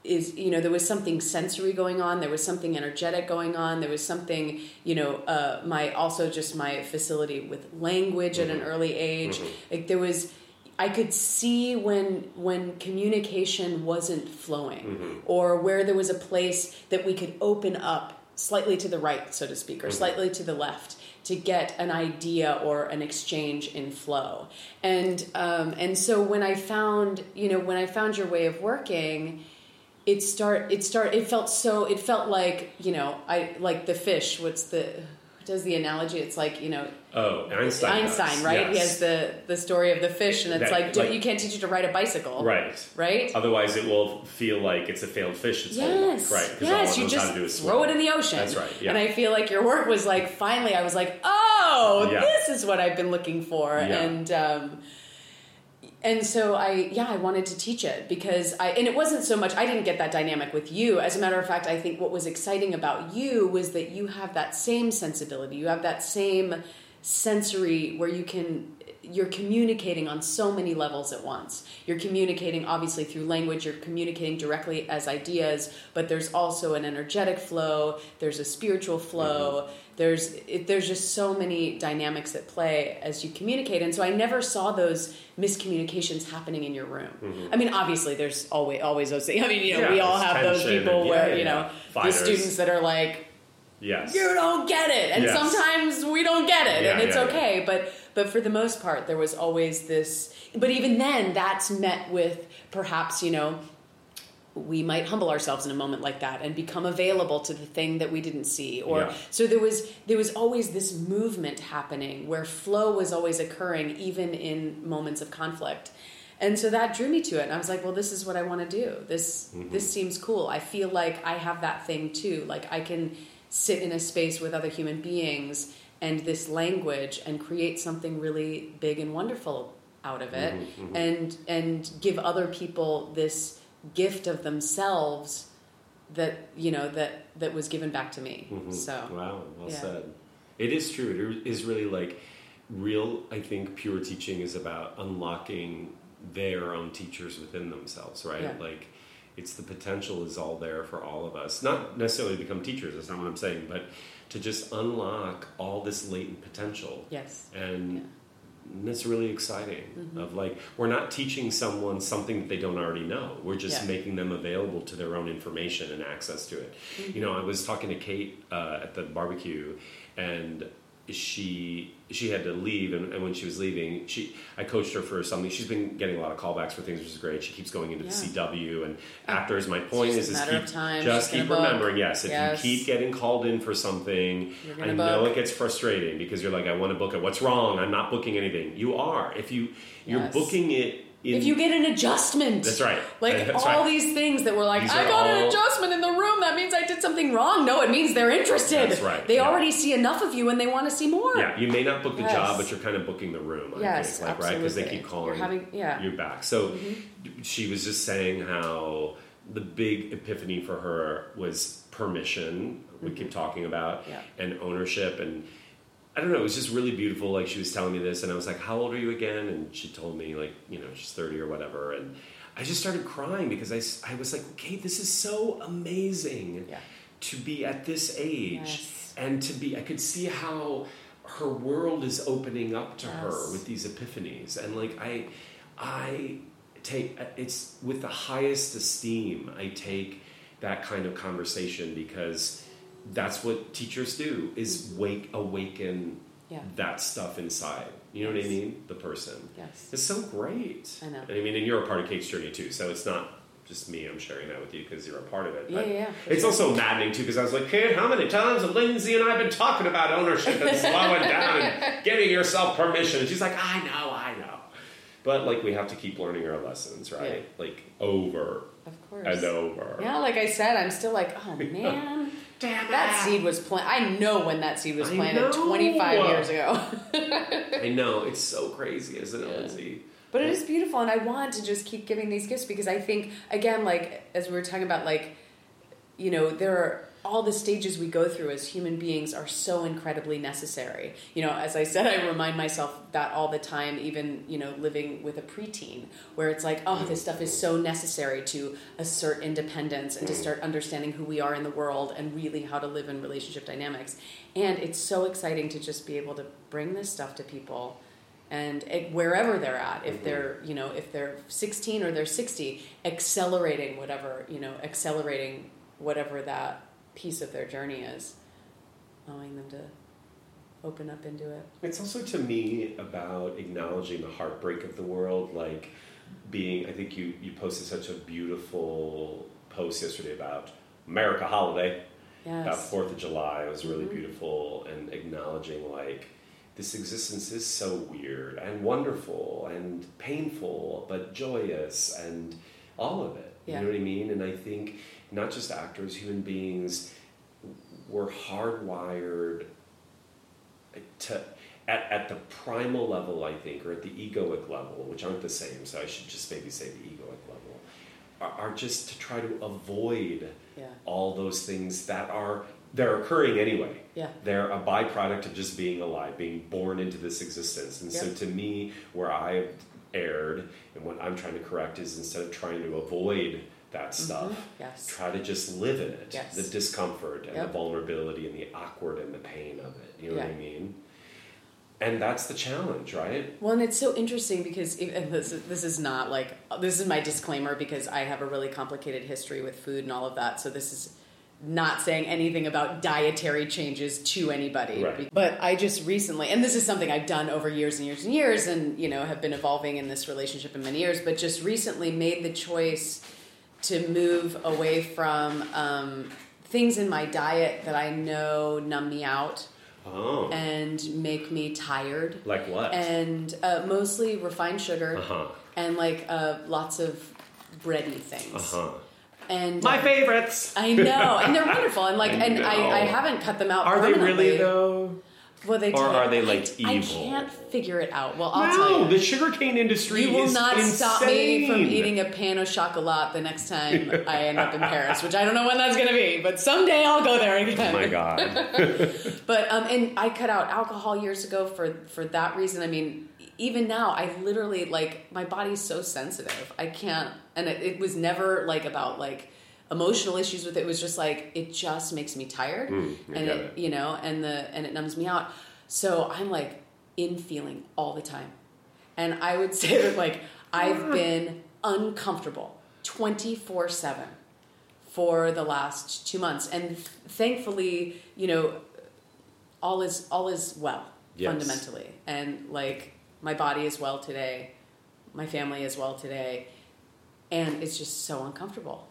is you know there was something sensory going on there was something energetic going on there was something you know uh, my also just my facility with language at an early age like there was i could see when when communication wasn't flowing or where there was a place that we could open up slightly to the right so to speak or slightly to the left to get an idea or an exchange in flow. And um, and so when i found you know when i found your way of working it start it start it felt so it felt like you know i like the fish what's the does the analogy it's like you know Oh, Einstein. does, einstein right he has the the story of the fish and it's That- like, like- you can't teach it to ride a bicycle Right. right Otherwise, it will feel like it's a failed fish. It's. Yes. Right. Yes. You just to do is throw it in the ocean. That's right, yeah. And I feel like your work was like finally. I was like, oh, Yeah. this is what I've been looking for, Yeah. and um, and so I yeah I wanted to teach it because I and it wasn't so much I didn't get that dynamic with you. As a matter of fact, I think what was exciting about you was that you have that same sensibility. You have that same sensory where you can you're communicating on so many levels at once. You're communicating obviously through language, you're communicating directly as ideas, but there's also an energetic flow, there's a spiritual flow. There's it, there's just so many dynamics at play as you communicate. And so I never saw those miscommunications happening in your room. I mean, obviously there's always always those things. I mean, you know, Mm-hmm. Yeah, we all have those people and- where, yeah, you know, yeah. the students that are like Yes. you don't get it and Yes. sometimes we don't get it and it's okay but but for the most part there was always this but even then that's met with perhaps you know we might humble ourselves in a moment like that and become available to the thing that we didn't see. Or Yeah. so there was there was always this movement happening where flow was always occurring even in moments of conflict. And so that drew me to it. And i was like well this is what i want to do. This mm-hmm. this seems cool. I feel like i have that thing too. Like i can sit in a space with other human beings and this language and create something really big and wonderful out of it mm-hmm, mm-hmm. and and give other people this gift of themselves that you know that that was given back to me mm-hmm. so Wow, well Yeah. said. It is true. It is really like real. I think pure teaching is about unlocking their own teachers within themselves, right? Yeah. Like it's the potential is all there for all of us. Not necessarily to become teachers. That's not what I'm saying, but to just unlock all this latent potential. yes and Yeah. it's really exciting Mm-hmm. of like we're not teaching someone something that they don't already know we're just Yeah. making them available to their own information and access to it Mm-hmm. you know i was talking to kate uh, at the barbecue and she she had to leave and, and when she was leaving she i coached her for something she's been getting a lot of callbacks for things which is great she keeps going into Yeah. the cw and actors my point is, is keep, just keep book. remembering yes if Yes. you keep getting called in for something i gonna know it gets frustrating because you're like, I want to book it. What's wrong? I'm not booking anything. You are. If you you're Yes. booking it if you get an adjustment That's right. like That's all right. these things that were like These i are got an adjustment in the room that means i did something wrong no it means they're interested That's right, they yeah. already see enough of you and they want to see more yeah, you may not book the Yes. job, but you're kind of booking the room. I Yes, think, like right because they keep calling You're having- yeah. Mm-hmm. you back. So she was just saying how the big epiphany for her was permission. We keep talking about Mm-hmm. Yeah. and ownership and. I don't know. It was just really beautiful. Like she was telling me this, and I was like, "How old are you again?" And she told me, like, you know, she's thirty or whatever. And I just started crying because I, I was like, "Okay, this is so amazing Yeah. to be at this age Yes. and to be." I could see how her world is opening up to her with these epiphanies, and like I, I take it's with the highest esteem. I take that kind of conversation because that's what teachers do is mm-hmm. wake awaken Yeah. that stuff inside. You know what i mean? The person. Yes. It's so great. I know. and i mean and you're a part of kate's journey too so it's not just me i'm sharing that with you because you're a part of it Yeah, but yeah, yeah, it's sure. also maddening too because i was like kate how many times have lindsay and i've been talking about ownership and slowing down and giving yourself permission? And she's like i know i know. But like we have to keep learning our lessons right? Like over of course. and over. Yeah like i said i'm still like oh man Damn that it. seed was planted i know when that seed was planted 25 years ago I know it's so crazy, isn't it, Yeah. Lindsay? But it is beautiful, and I want to just keep giving these gifts because I think, again, like as we were talking about, like you know, there are all the stages we go through as human beings are so incredibly necessary. You know, as I said, I remind myself that all the time, even, you know, living with a preteen, where it's like, oh, this stuff is so necessary to assert independence and to start understanding who we are in the world and really how to live in relationship dynamics. And it's so exciting to just be able to bring this stuff to people and it, wherever they're at if mm-hmm. they're you know if they're 16 or they're 60 accelerating whatever you know accelerating whatever that piece of their journey is, allowing them to open up into it. It's also to me about acknowledging the heartbreak of the world, like being. I think you you posted such a beautiful post yesterday about America holiday, Yes. about Fourth of July. It was really Mhm. beautiful and acknowledging like this existence is so weird and wonderful and painful, but joyous and all of it. Yeah. You know what I mean? And I think not just actors, human beings, we're hardwired to at, at the primal level, I think, or at the egoic level, which aren't the same, so I should just maybe say the egoic level, are, are just to try to avoid Yeah. all those things that are they're occurring anyway. Yeah. They're a byproduct of just being alive, being born into this existence. And so to me, where I erred and what I'm trying to correct is instead of trying to avoid that stuff, Mm-hmm. Yes. try to just live in it. Yes. The discomfort and Yep. the vulnerability and the awkward and the pain of it. You know what I mean? And that's the challenge, right? Well, and it's so interesting because and this is, this is not like this is my disclaimer because I have a really complicated history with food and all of that. So this is not saying anything about dietary changes to anybody. Right. But I just recently, and this is something I've done over years and years and years, and you know have been evolving in this relationship in many years. But just recently made the choice to move away from um, things in my diet that I know numb me out Oh. and make me tired like what? and uh, mostly refined sugar Uh-huh. and like uh, lots of bready things. Uh-huh. And My uh, favorites. I know, and they're wonderful, and like, I and I, I haven't cut them out. Are they really though? Well, they Or are they, like, I, I can't figure it out. Well, I'll no, tell you. the sugarcane industry You will not stop me from eating a pan au chocolat the next time I end up in Paris, which I don't know when that's going to be, but someday I'll go there again. Oh my god. But um, and I cut out alcohol years ago for for that reason. I mean, even now, I literally like my body's so sensitive. I can't, and it, it was never like about like emotional issues with it. It was just like it just makes me tired, Mm, and it, it. you know, and the and it numbs me out. So I'm like in feeling all the time, and I would say that like I've been uncomfortable twenty four seven for the last two months and thankfully you know all is all is well Yes. fundamentally and like my body is well today my family is well today and it's just so uncomfortable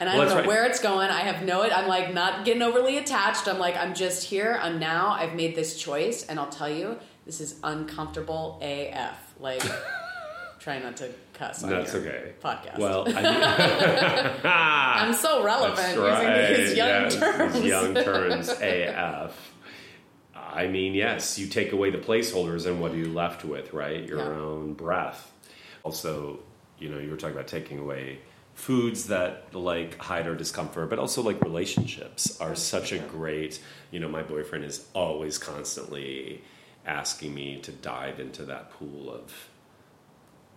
and i Well, don't know right. where it's going i have no i'm like not getting overly attached i'm like i'm just here i'm now i've made this choice and i'll tell you this is uncomfortable af like try not to cuss on That's okay. podcast Well, I i'm so relevant That's using these young yes, terms These young terms, AF. I mean, yes, you take away the placeholders, and what are you left with, right? Your Yeah. own breath. Also, you know, you were talking about taking away foods that like hide our discomfort, but also like relationships are such a great. You know, my boyfriend is always constantly asking me to dive into that pool of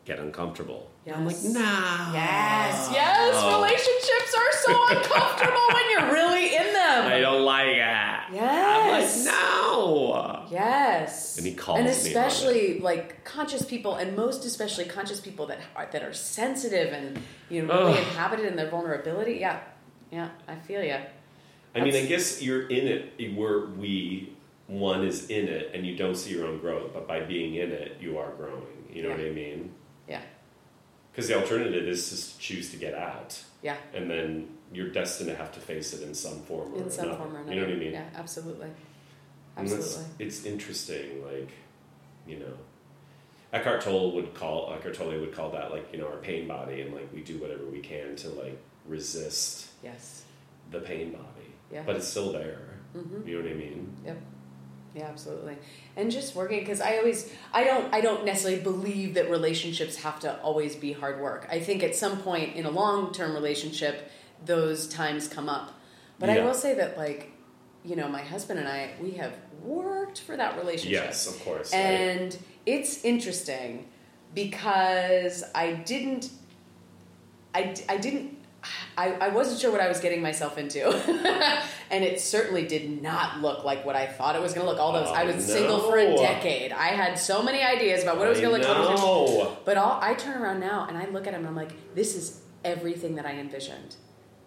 get uncomfortable. Yeah, I'm like, Yes. nah. Yes, yes. Oh. Relationships are so uncomfortable when you're really in them. I don't like it. Yes. I'm like, no. Yes. And he calls and especially like conscious people, and most especially conscious people that are that are sensitive and you know really Ugh. inhabited in their vulnerability. Yeah, yeah. I feel you. I mean, I guess you're in it. Where we one is in it, and you don't see your own growth, but by being in it, you are growing. You know what I mean? Yeah, Because the alternative is just to choose to get out, yeah. and then you're destined to have to face it in some form or In some another. form or another. You know what I mean? Yeah, absolutely. Absolutely. it's interesting, like, you know, Eckhart Tolle would call Eckhart Tolle would call that like you know our pain body, and like we do whatever we can to like resist Yes. the pain body, Yeah. but it's still there. Mhm. You know what I mean? Yep. yeah, absolutely. And just working because I always I don't I don't necessarily believe that relationships have to always be hard work. I think at some point in a long term relationship, those times come up. But I will say that like, you know, my husband and I we have worked for that relationship. Yes, of course. right. And it's interesting because I didn't, I, I didn't, I, I wasn't sure what I was getting myself into. and it certainly did not look like what I thought it was going to look. All those, I Oh, was single for a decade. I had so many ideas about what it was going to look like. what it was gonna- No. But all, I turn around now and I look at him and I'm like, this is everything that I envisioned.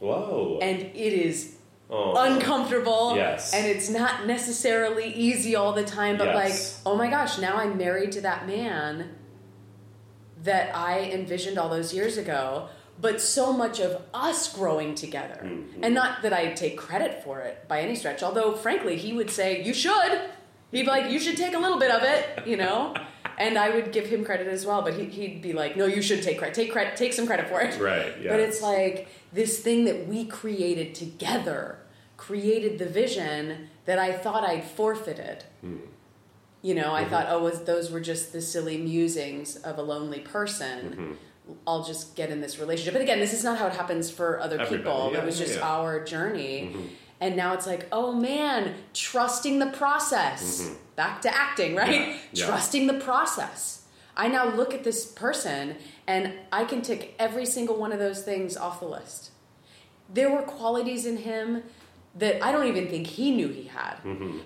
Whoa. And it is oh. uncomfortable Yes. and it's not necessarily easy all the time but Yes. like oh my gosh now i'm married to that man that i envisioned all those years ago but so much of us growing together Mhm. and not that i take credit for it by any stretch although frankly he would say you should he'd be like you should take a little bit of it you know and i would give him credit as well but he, he'd be like no you should take credit take credit take some credit for it Right, yeah. but it's like this thing that we created together created the vision that I thought I'd forfeited. Hmm. You know, I Mm-hmm. thought, oh, was, those were just the silly musings of a lonely person. Mm-hmm. I'll just get in this relationship. But again, this is not how it happens for other Everybody, people. yeah, it was just yeah. our journey. And now it's like, oh man, trusting the process. Back to acting, right? Mm-hmm. Yeah. Trusting the process. I now look at this person and I can tick every single one of those things off the list. There were qualities in him that I don't even think he knew he had.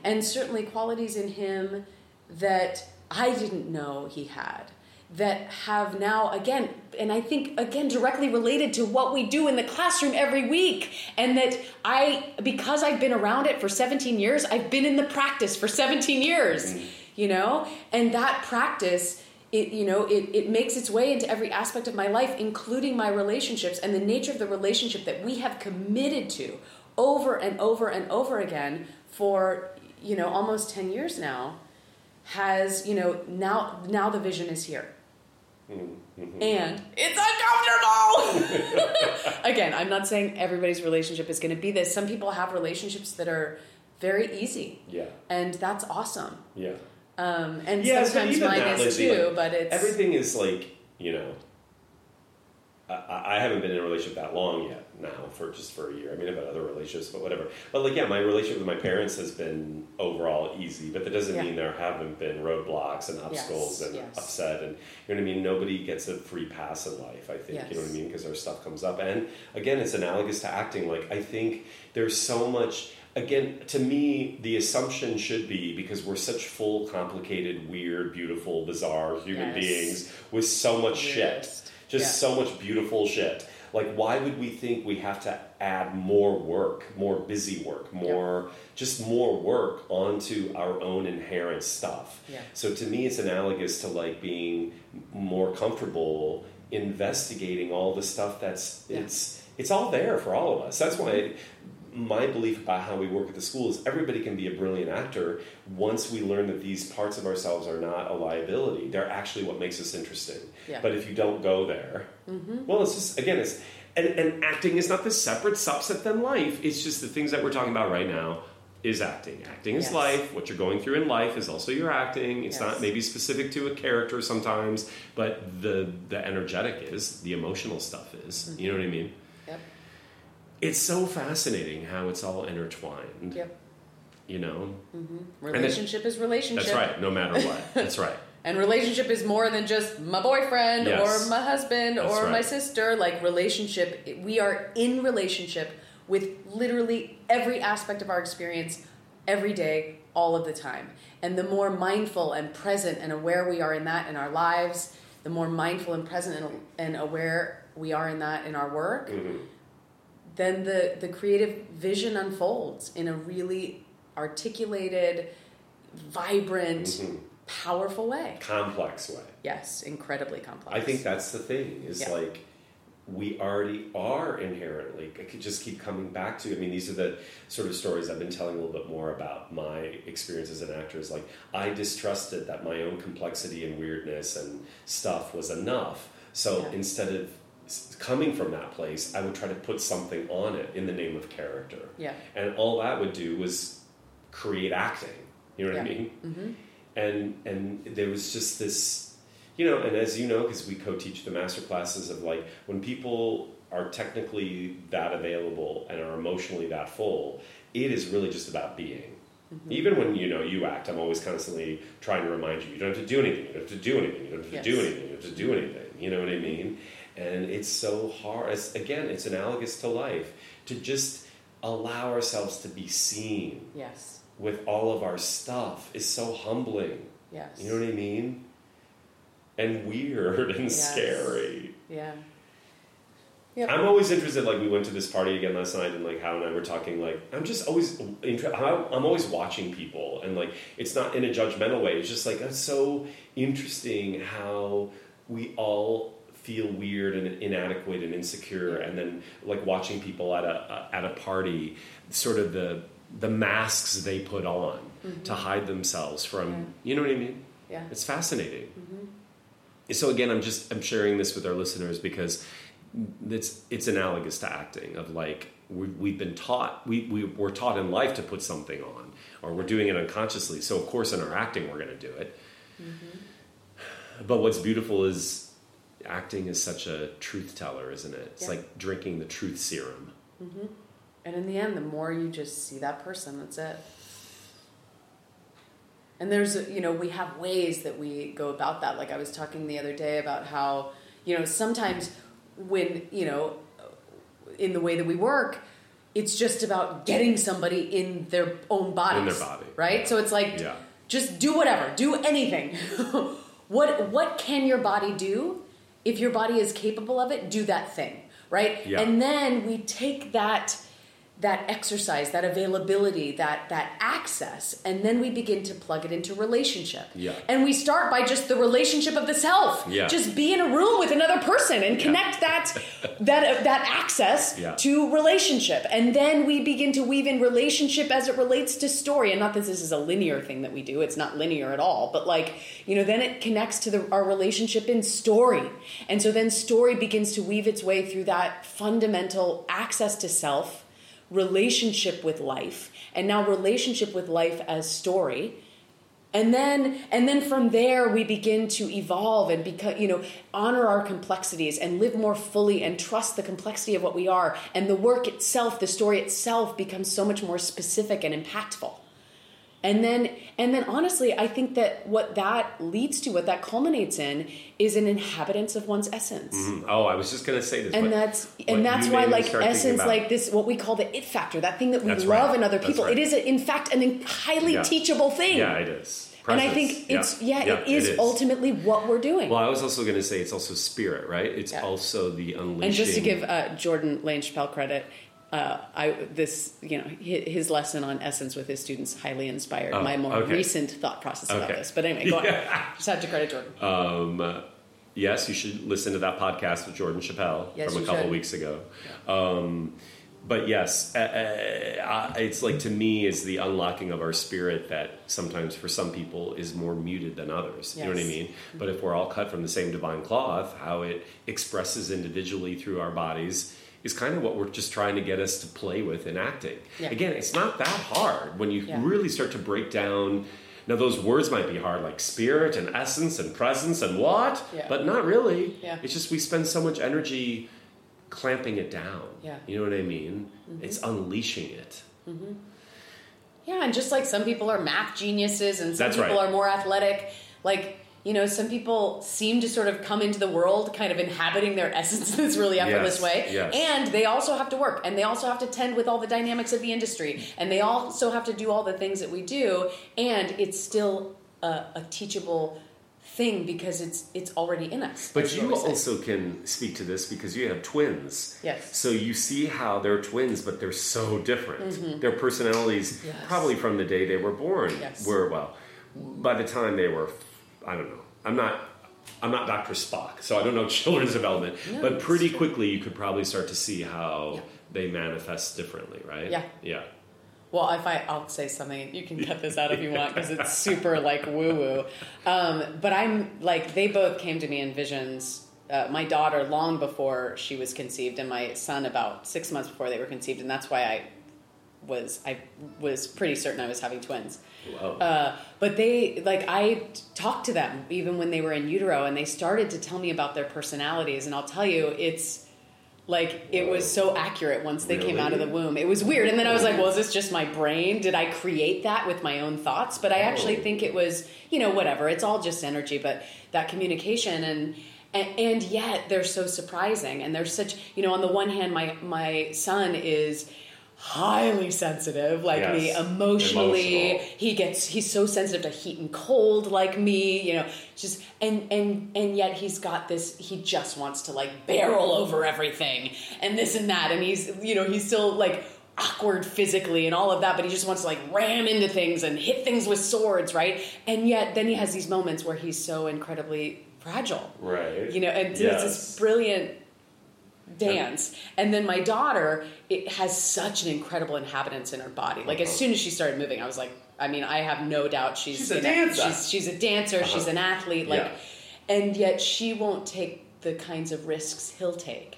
And certainly qualities in him that I didn't know he had that have now again and I think again directly related to what we do in the classroom every week. And that I because I've been around it for 17 years I've been in the practice for 17 years mm-hmm. you know? And that practice it you know it, it makes its way into every aspect of my life including my relationships and the nature of the relationship that we have committed to over and over and over again for you know almost 10 years now has you know now now the vision is here Mm-hmm. and it's uncomfortable again i'm not saying everybody's relationship is going to be this some people have relationships that are very easy yeah. and that's awesome Yeah. um, and Yeah, sometimes mine that, is Lizzie, too like, but it's Everything is like, you know, I, I haven't been in a relationship that long yet now for just for a year. I mean, I've had other relationships, but whatever. But like, yeah, my relationship with my parents has been overall easy, but that doesn't Yeah. mean there haven't been roadblocks and obstacles Yes, and yes. upset and you know what I mean. Nobody gets a free pass in life. I think you know what I mean because our stuff comes up, and again, it's analogous to acting. Like I think there's so much. Again, to me, the assumption should be because we're such full, complicated, weird, beautiful, bizarre human Yes. beings with so much shit just Yeah. so much beautiful shit. Like, why would we think we have to add more work, more busy work, more just more work onto our own inherent stuff? Yeah. So to me, it's analogous to like being more comfortable investigating all the stuff that's Yeah. it's it's all there for all of us. That's why my belief about how we work at the school is everybody can be a brilliant actor once we learn that these parts of ourselves are not a liability. They're actually what makes us interesting. Yeah. But if you don't go there, Mm-hmm. well, it's just again, it's and, and acting is not this separate subset than life. It's just the things that we're talking about right now is acting. Acting is Yes. life. What you're going through in life is also your acting. It's Yes. not maybe specific to a character sometimes, but the the energetic is the emotional stuff is. You know mm-hmm. what I mean? yep It's so fascinating how it's all intertwined. yep You know, mm-hmm. relationship is relationship that's right. No matter what, that's right. And relationship is more than just my boyfriend Yes. or my husband That's or my sister. Like relationship, we are in relationship with literally every aspect of our experience every day, all of the time. And the more mindful and present and aware we are in that in our lives, the more mindful and present and, and aware we are in that in our work, Mhm. then the, the creative vision unfolds in a really articulated, vibrant, Mhm. Powerful way. Complex way. Yes, incredibly complex. I think that's the thing. Is Yeah. like we already are inherently. I could just keep coming back to. I mean, these are the sort of stories I've been telling a little bit more about my experience as an actor. Is like I distrusted that my own complexity and weirdness and stuff was enough. So Yeah. instead of coming from that place, I would try to put something on it in the name of character. Yeah. And all that would do was create acting. You know what I mean? Mm-hmm. And and there was just this you know and as you know because we co-teach the master classes of like when people are technically that available and are emotionally that full it is really just about being Mm-hmm. even when you know you act i'm always constantly trying to remind you you don't have to do anything you don't have to do anything you don't have to do anything you don't have to do anything you know what i mean and it's so hard it's, again it's analogous to life to just allow ourselves to be seen Yes. With all of our stuff is so humbling Yes. you know what I mean? And weird and Yes. scary. Yeah. Yep. I'm always interested. Like we went to this party again last night, and like How and I were talking. Like I'm just always inter- I'm I'm always watching people, and like it's not in a judgmental way. It's just like it's so interesting how we all feel weird and inadequate and insecure, and then like watching people at a at a party, sort of the the masks they put on to mm-hmm. hide themselves from. You know what I mean? yeah. It's fascinating. Mm-hmm. So again, I'm just I'm sharing this with our listeners because it's it's analogous to acting of like we, we've been taught we, we we're taught in life to put something on or we're doing it unconsciously. So of course in our acting we're going to do it. Mm-hmm. But what's beautiful is acting is such a truth teller, isn't it? It's Yeah. like drinking the truth serum. And in the end, the more you just see that person, that's it. And there's, you know, we have ways that we go about that. Like I was talking the other day about how, you know, sometimes when, you know, in the way that we work, it's just about getting somebody in their own bodies. In their body. Right? So it's like, Yeah. just do whatever, do anything. what what can your body do? If your body is capable of it, do that thing, right? Yeah. And then we take that that exercise, that availability, that that access, and then we begin to plug it into relationship. Yeah. And we start by just the relationship of the self. Yeah. Just be in a room with another person and connect that that that access Yeah. to relationship. And then we begin to weave in relationship as it relates to story. And not that this is a linear thing that we do. It's not linear at all. But like, you know, then it connects to the, our relationship in story. And so then story begins to weave its way through that fundamental access to self, relationship with life, and now relationship with life as story. And then and then from there we begin to evolve and become you know honor our complexities and live more fully and trust the complexity of what we are. And the work itself the story itself becomes so much more specific and impactful and then and then honestly i think that what that leads to what that culminates in is an inhabitance of one's essence Mm. Oh, I was just going to say this. and that's and that's why like essence like this what we call the it factor that thing that we That's love right. in other people right. it is in fact an highly Yeah. teachable thing Yeah, it is. and I think it's yeah, it is, is ultimately what we're doing. Well, I was also going to say it's also spirit, right? It's Yeah. also the unleashing. and just to give uh, Jordan Lane Chappelle credit, uh, I this you know hi- his lesson on essence with his students highly inspired Oh, my more okay. recent thought process about this. But anyway, go Yeah. on. Just have to credit Jordan. Um, yes, you should listen to that podcast with Jordan Chappelle Yes, from a couple should. weeks ago. Um, but yes, uh, uh, it's like to me is the unlocking of our spirit that sometimes for some people is more muted than others. You know what I Yes. mean? But if we're all cut from the same divine cloth, how it expresses individually through our bodies is kind of what we're just trying to get us to play with in acting. Yeah. Again, it's not that hard when you Yeah. really start to break down. Now, those words might be hard, like spirit and essence and presence and what, Yeah. but not really. Yeah. It's just we spend so much energy clamping it down. Yeah. You know what I mean? Mm-hmm. It's unleashing it. Mm-hmm. Yeah, and just like some people are math geniuses and some That's people right. are more athletic, like you know, some people seem to sort of come into the world kind of inhabiting their essence in this really effortless Yes, way. yes. And they also have to work and they also have to tend with all the dynamics of the industry and they also have to do all the things that we do and it's still a, a teachable thing because it's it's already in us. But you say. also can speak to this because you have twins. Yes. So you see how they're twins, but they're so different. Their personalities, Mm-hmm. Yes. probably from the day they were born, Yes. were well. By the time they were, I don't know. I'm not. I'm not Dr. Spock, so I don't know children's development. No, but pretty quickly, you could probably start to see how Yeah. they manifest differently, right? Yeah. Yeah. Well, if I, I'll say something, you can cut this out if you want because it's super like woo woo. Um, but I'm like, they both came to me in visions. Uh, my daughter long before she was conceived, and my son about six months before they were conceived, and that's why I was I was pretty certain I was having twins. Whoa. Uh, but they like I talked to them even when they were in utero, and they started to tell me about their personalities. And I'll tell you, it's like it was so accurate once they came out of the womb. It was weird, and then I was like, "Well, is this just my brain? Did I create that with my own thoughts?" But I actually Oh. think it was, you know, whatever. It's all just energy, but that communication and. And, and yet they're so surprising, and they're such. You know, on the one hand, my my son is highly sensitive, like me, emotionally. Emotional. He gets he's so sensitive to heat and cold, like me. You know, just and and and yet he's got this. He just wants to like barrel over everything and this and that, and he's you know he's still like awkward physically and all of that but he just wants to like ram into things and hit things with swords right and yet then he has these moments where he's so incredibly fragile right. you know and it's Yes. this brilliant dance and then my daughter it has such an incredible inhabitance in her body like as Uh-huh. soon as she started moving i was like i mean i have no doubt she's She's a dancer. she's, she's a dancer she's Uh-huh. an athlete like Yeah. and yet she won't take the kinds of risks he'll take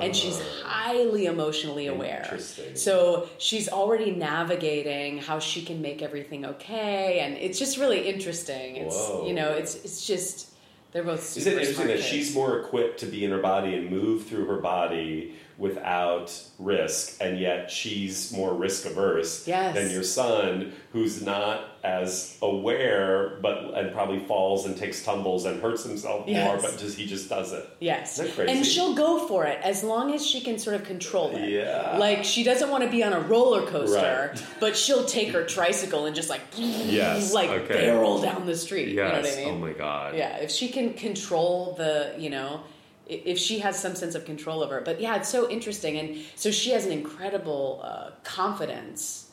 and she's Ah. highly emotionally aware so she's already navigating how she can make everything okay and it's just really interesting it's Whoa. you know it's it's just they're both super Isn't it interesting that she's more equipped to be in her body and move through her body without risk, and yet she's more risk averse Yes. than your son, who's not as aware, but and probably falls and takes tumbles and hurts himself more, but just he just does it. Yes. Isn't that crazy? And she'll go for it as long as she can sort of control it. Yeah. Like she doesn't want to be on a roller coaster, Right. but she'll take her tricycle and just like Yes, like okay. barrel down the street. You know what I Yes. Oh mean? Oh my god. Yeah, if she can control the, you know, if she has some sense of control over it. But yeah, it's so interesting. And so she has an incredible uh, confidence.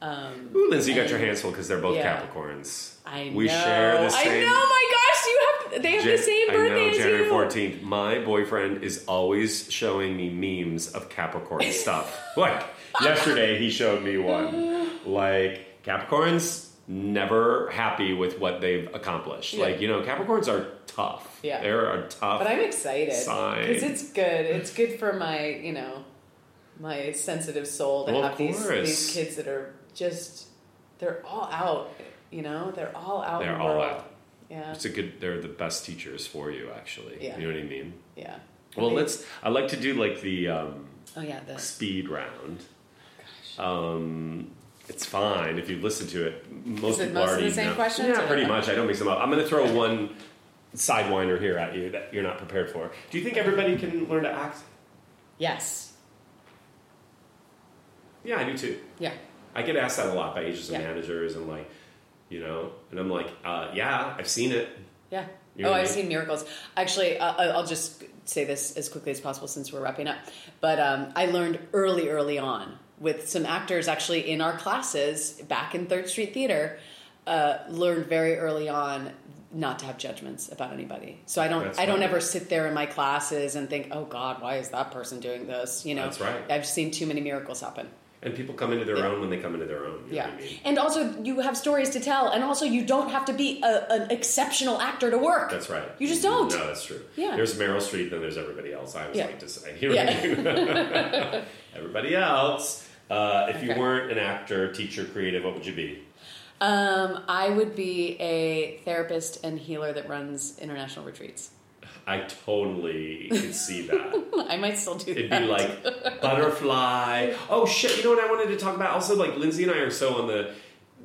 Um, Ooh, Lindsay, you got your hands full because they're both Yeah. Capricorns. I we share the same. I know, my gosh, you have, they have the Jan- same I know, birthday as January you. 14th. My boyfriend is always showing me memes of Capricorn stuff. Like, yesterday he showed me one. Like, Capricorns never happy with what they've accomplished. Yeah. Like, you know, Capricorns are tough. Yeah. They're a tough. But I'm excited because it's good. It's good for my, you know, my sensitive soul to Well, have these these kids that are just they're all out. You know, they're all out. They're the all world. out. Yeah, It's a good, they're the best teachers for you, actually. Yeah. You know what I mean? yeah. Well, let's, I like to do like the, um, Oh yeah, the speed round. Gosh. Um, it's fine if you listen to it. Most Is it people most of already the same know. questions, Yeah, pretty much. I don't mix them up. I'm going to throw one sidewinder here at you that you're not prepared for. Do you think everybody can learn to act? yes, Yeah, I do too. yeah. I get asked that a lot by agents and Yeah. managers, and like, you know, and I'm like, uh, yeah, I've seen it. Yeah. You know oh, I I've mean? seen miracles. Actually, uh, I'll just say this as quickly as possible since we're wrapping up. But um, I learned early, early on with some actors actually in our classes back in Third Street Theater. Uh, learned very early on not to have judgments about anybody. So I don't. That's I don't right. ever sit there in my classes and think, "Oh God, why is that person doing this?" You know. That's right. I've seen too many miracles happen. And people come into their Yeah. own when they come into their own. Yeah, I mean? and also you have stories to tell, and also you don't have to be a, an exceptional actor to work. That's right. You just don't. No, that's true. Yeah. There's Meryl Streep, then there's everybody else. I always Yeah. like to say. You know what everybody else. Uh, if you weren't an actor, teacher, creative, what would you be? Um, I would be a therapist and healer that runs international retreats. I totally could see that. I might still do that. It'd that. be like butterfly. Oh shit! You know what I wanted to talk about? Also, like Lindsay and I are so on the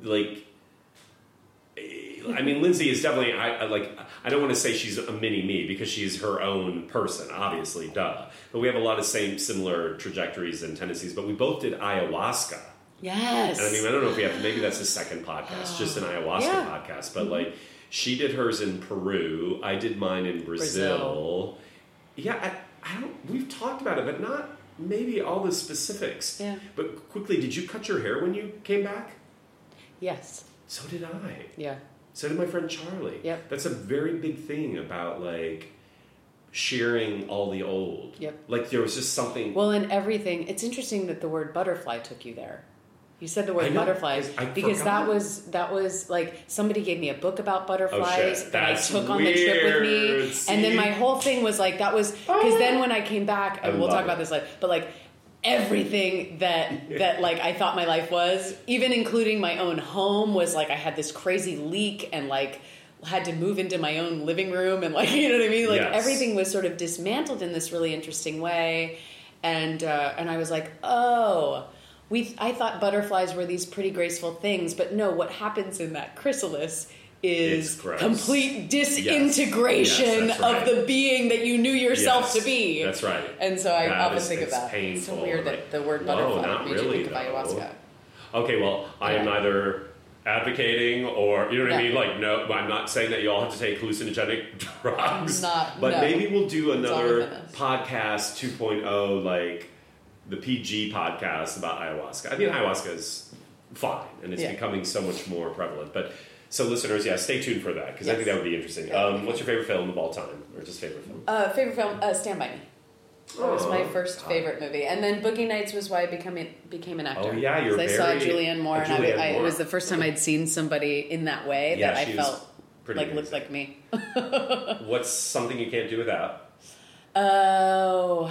like. I mean, Lindsay is definitely. I, I like. I don't want to say she's a mini me because she's her own person, obviously, duh. But we have a lot of same similar trajectories and tendencies. But we both did ayahuasca. Yes. And I mean, I don't know if we have. Maybe that's the second podcast, oh. just an ayahuasca Yeah. podcast. But mm-hmm. like, she did hers in Peru. I did mine in Brazil. Brazil. Yeah, I, I don't. We've talked about it, but not maybe all the specifics. Yeah. But quickly, did you cut your hair when you came back? yes. So did I. Yeah. So did my friend Charlie. Yep. That's a very big thing about like sharing all the old. Yep. Like there was just something. Well, in everything, it's interesting that the word butterfly took you there. You said the I word know, because I because forgot. that was that was like somebody gave me a book about butterflies Oh, that I took on the trip with me, weird. and then my whole thing was like that was because then when I came back, I and we'll talk it. about this later, but like everything that that like I thought my life was, even including my own home was like I had this crazy leak and like had to move into my own living room and like you know what I mean? Like Yes. everything was sort of dismantled in this really interesting way. And uh, and I was like, "Oh, we I thought butterflies were these pretty graceful things, but no, what happens in that chrysalis is complete disintegration Yes, that's right. of the being that you knew yourself Yes, to be. That's right. And so I That often is- think about it. painful. It's so weird like, that the word butterfly not made really, you think of ayahuasca. Okay, well, I am neither advocating or you know what I mean. Like, no, I'm not saying that you all have to take hallucinogenic drugs. Not- but no. maybe we'll do another podcast 2.0, like the PG podcast about ayahuasca. I mean, ayahuasca is fine, and it's Yeah. becoming so much more prevalent. But so, listeners, yeah, stay tuned for that because I think that would be interesting. Um, what's your favorite film of all time, or just favorite film? Uh, favorite film, uh, Stand By Me. It was my Oh, first God. favorite movie, and then Boogie Nights was why I become became an actor. Oh, yeah, you're I saw Julianne Moore, and I, Julianne I, it Moore. was the first time I'd seen somebody in that way Yeah, that I felt like looked like me. What's something you can't do without? Oh,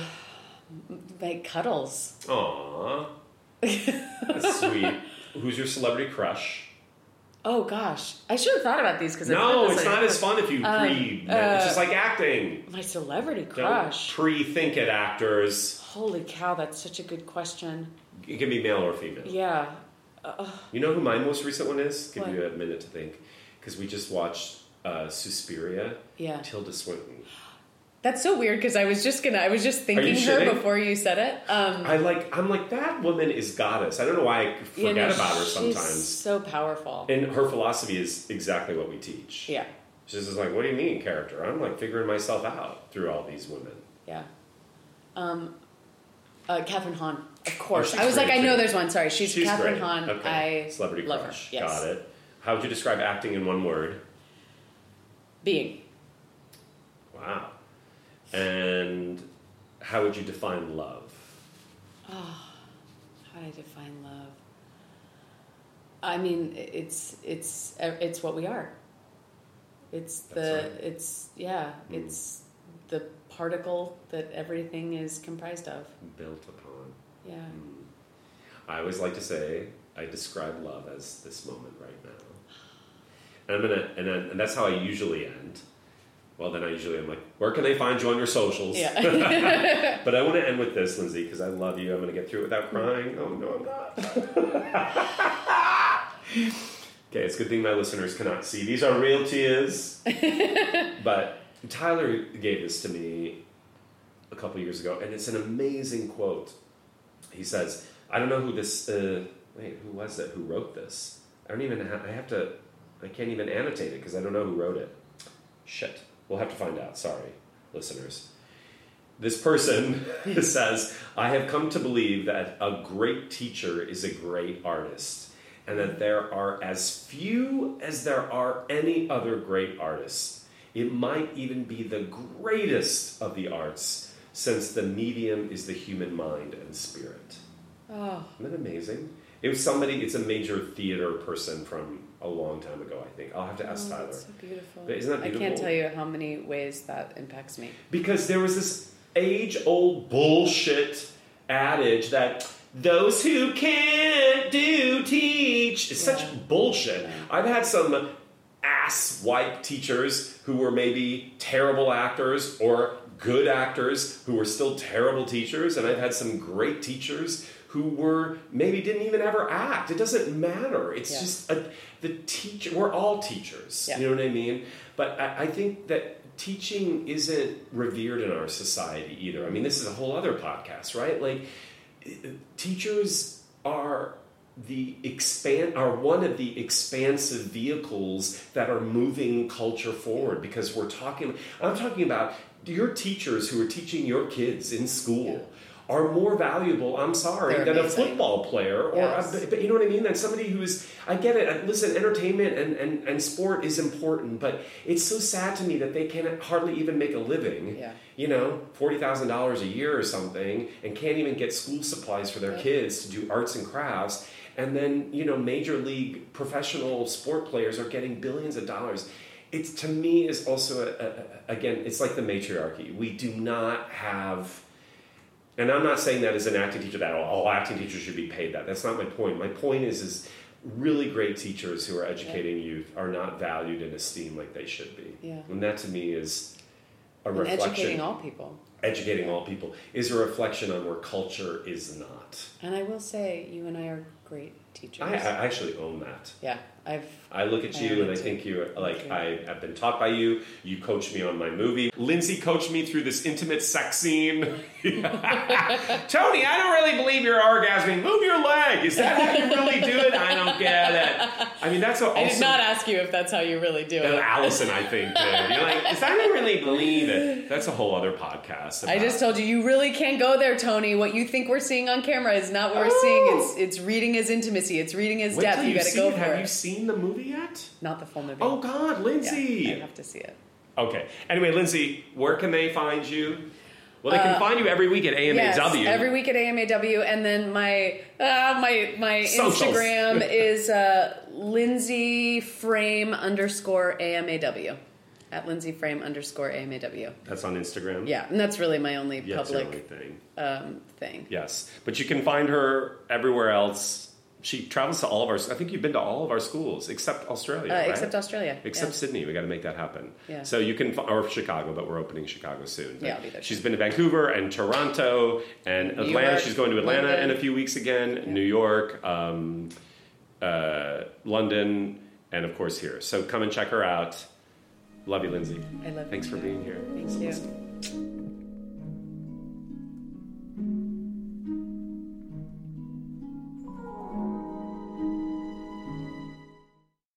like cuddles. Aww. That's sweet. Who's your celebrity crush? Oh gosh, I should have thought about these because No, it's not as fun if you Um, pre. uh, it's just like acting. My celebrity crush. pre-think it, actors. Holy cow, that's such a good question. It can be male or female. Yeah. You know who my most recent one is? Give What? you a minute to think, because we just watched uh, Suspiria. Yeah. Tilda Swinton. That's so weird because I was just gonna I was just thinking her shitting? before you said it. Um I like. I'm like that woman is goddess. I don't know why I you forget know, about her she's sometimes. So powerful. And her philosophy is exactly what we teach. yeah. She's just like, what do you mean, character? I'm like figuring myself out through all these women. Yeah. Um uh, Kathryn Hahn, of course. she's I was like, great, I know there's one. Sorry, she's, She's Kathryn great. Hahn. Okay. I Celebrity love crush. her. Yes. Got it. How would you describe acting in one word? Being. Wow. And how would you define love? How do I define love? I mean, it's it's it's what we are. It's the right. it's yeah, Mm. it's the particle that everything is comprised of. Built upon. Yeah. Mm. I always like to say I describe love as this moment right now. And I'm gonna and, then, and that's how I usually end. Well, then I usually am like, where can they find you on your socials? Yeah. But I want to end with this, Lindsay, because I love you. I'm going to get through it without crying. Oh no, I'm not. okay, it's a good thing my listeners cannot see. These are real tears. but Tyler gave this to me a couple years ago, and it's an amazing quote. He says, "I don't know who this. Uh, wait, who was it? Who wrote this? I don't even. Ha- I have to. I can't even annotate it because I don't know who wrote it. Shit. We'll have to find out. Sorry, listeners." This person says, I have come to believe that a great teacher is a great artist, and that there are as few as there are any other great artists. It might even be the greatest of the arts, since the medium is the human mind and spirit. Oh, Isn't that amazing? It was somebody, it's a major theater person from a long time ago, I think. I'll have to ask oh, Tyler. that's so beautiful. But isn't that beautiful? I can't tell you how many ways that impacts me. Because there was this age old bullshit adage that those who can't do teach. It's Yeah. such bullshit. I've had some ass wipe teachers who were maybe terrible actors or good actors who were still terrible teachers, and I've had some great teachers who were maybe didn't even ever act. It doesn't matter. It's Yeah. just a, the teacher. We're all teachers. Yeah. You know what I mean? But I, I think that teaching isn't revered in our society either. I mean, this is a whole other podcast, right? Like, teachers are the expand are one of the expansive vehicles that are moving culture forward because we're talking I'm talking about your teachers who are teaching your kids in school are more valuable I'm sorry They're than a football player or Yes. a, but you know what I mean than somebody who's I get it listen entertainment and, and, and sport is important but it's so sad to me that they can hardly even make a living Yeah. you know, forty thousand dollars a year or something, and can't even get school supplies for their Right. kids to do arts and crafts, and then you know, major league professional sport players are getting billions of dollars. It's to me is also a, a- again, it's like the matriarchy. We do not have and I'm not saying that as an acting teacher that all acting teachers should be paid that. That's not my point. My point is is really great teachers who are educating youth are not valued and esteemed like they should be. Yeah. And that to me is a And reflection educating all people. educating all people is a reflection on where culture is not. And I will say, you and I are great teachers. I, I actually own that. yeah, I've. I look at I you and I think you're like. I have been taught by you. You coached me on my movie. Lindsay coached me through this intimate sex scene. Tony, I don't really believe you're orgasming. Move your leg. Is that how you really do it? I don't get it. I mean, that's also I did not ask you if that's how you really do it. Allison, I think, did. You're like, is that how you really believe it? That's a whole other podcast. I just told you you really can't go there, Tony. What you think we're seeing on camera is not what we're Oh. seeing. It's it's reading his intimacy. It's reading his Wait depth. You you got to go it. for Have it. you seen the movie yet? Not the full movie. Oh God, Lindsay! Yeah, I have to see it. Okay. Anyway, Lindsay, where can they find you? Well, they can find you every week at AMAW. Uh, Yes, every week at AMAW, and then my uh, my my Socials. Instagram is uh, Lindsay Frame underscore AMAW at Lindsay Frame underscore AMAW. That's on Instagram. Yeah, and that's really my only Yeah, public only thing. um, thing. Yes, but you can find her everywhere else. She travels to all of our. I think you've been to all of our schools except Australia, Uh, right? Except Australia. Except yeah. Sydney, we got to make that happen. Yeah. So you can, or Chicago, but we're opening Chicago soon. But Yeah, I'll be there She's been to Vancouver and Toronto and New Atlanta. York, She's going to Atlanta London. in a few weeks again. New York, um, uh, London, and of course here. So come and check her out. Love you, Lindsay. I love you Thanks for being here. Thank you.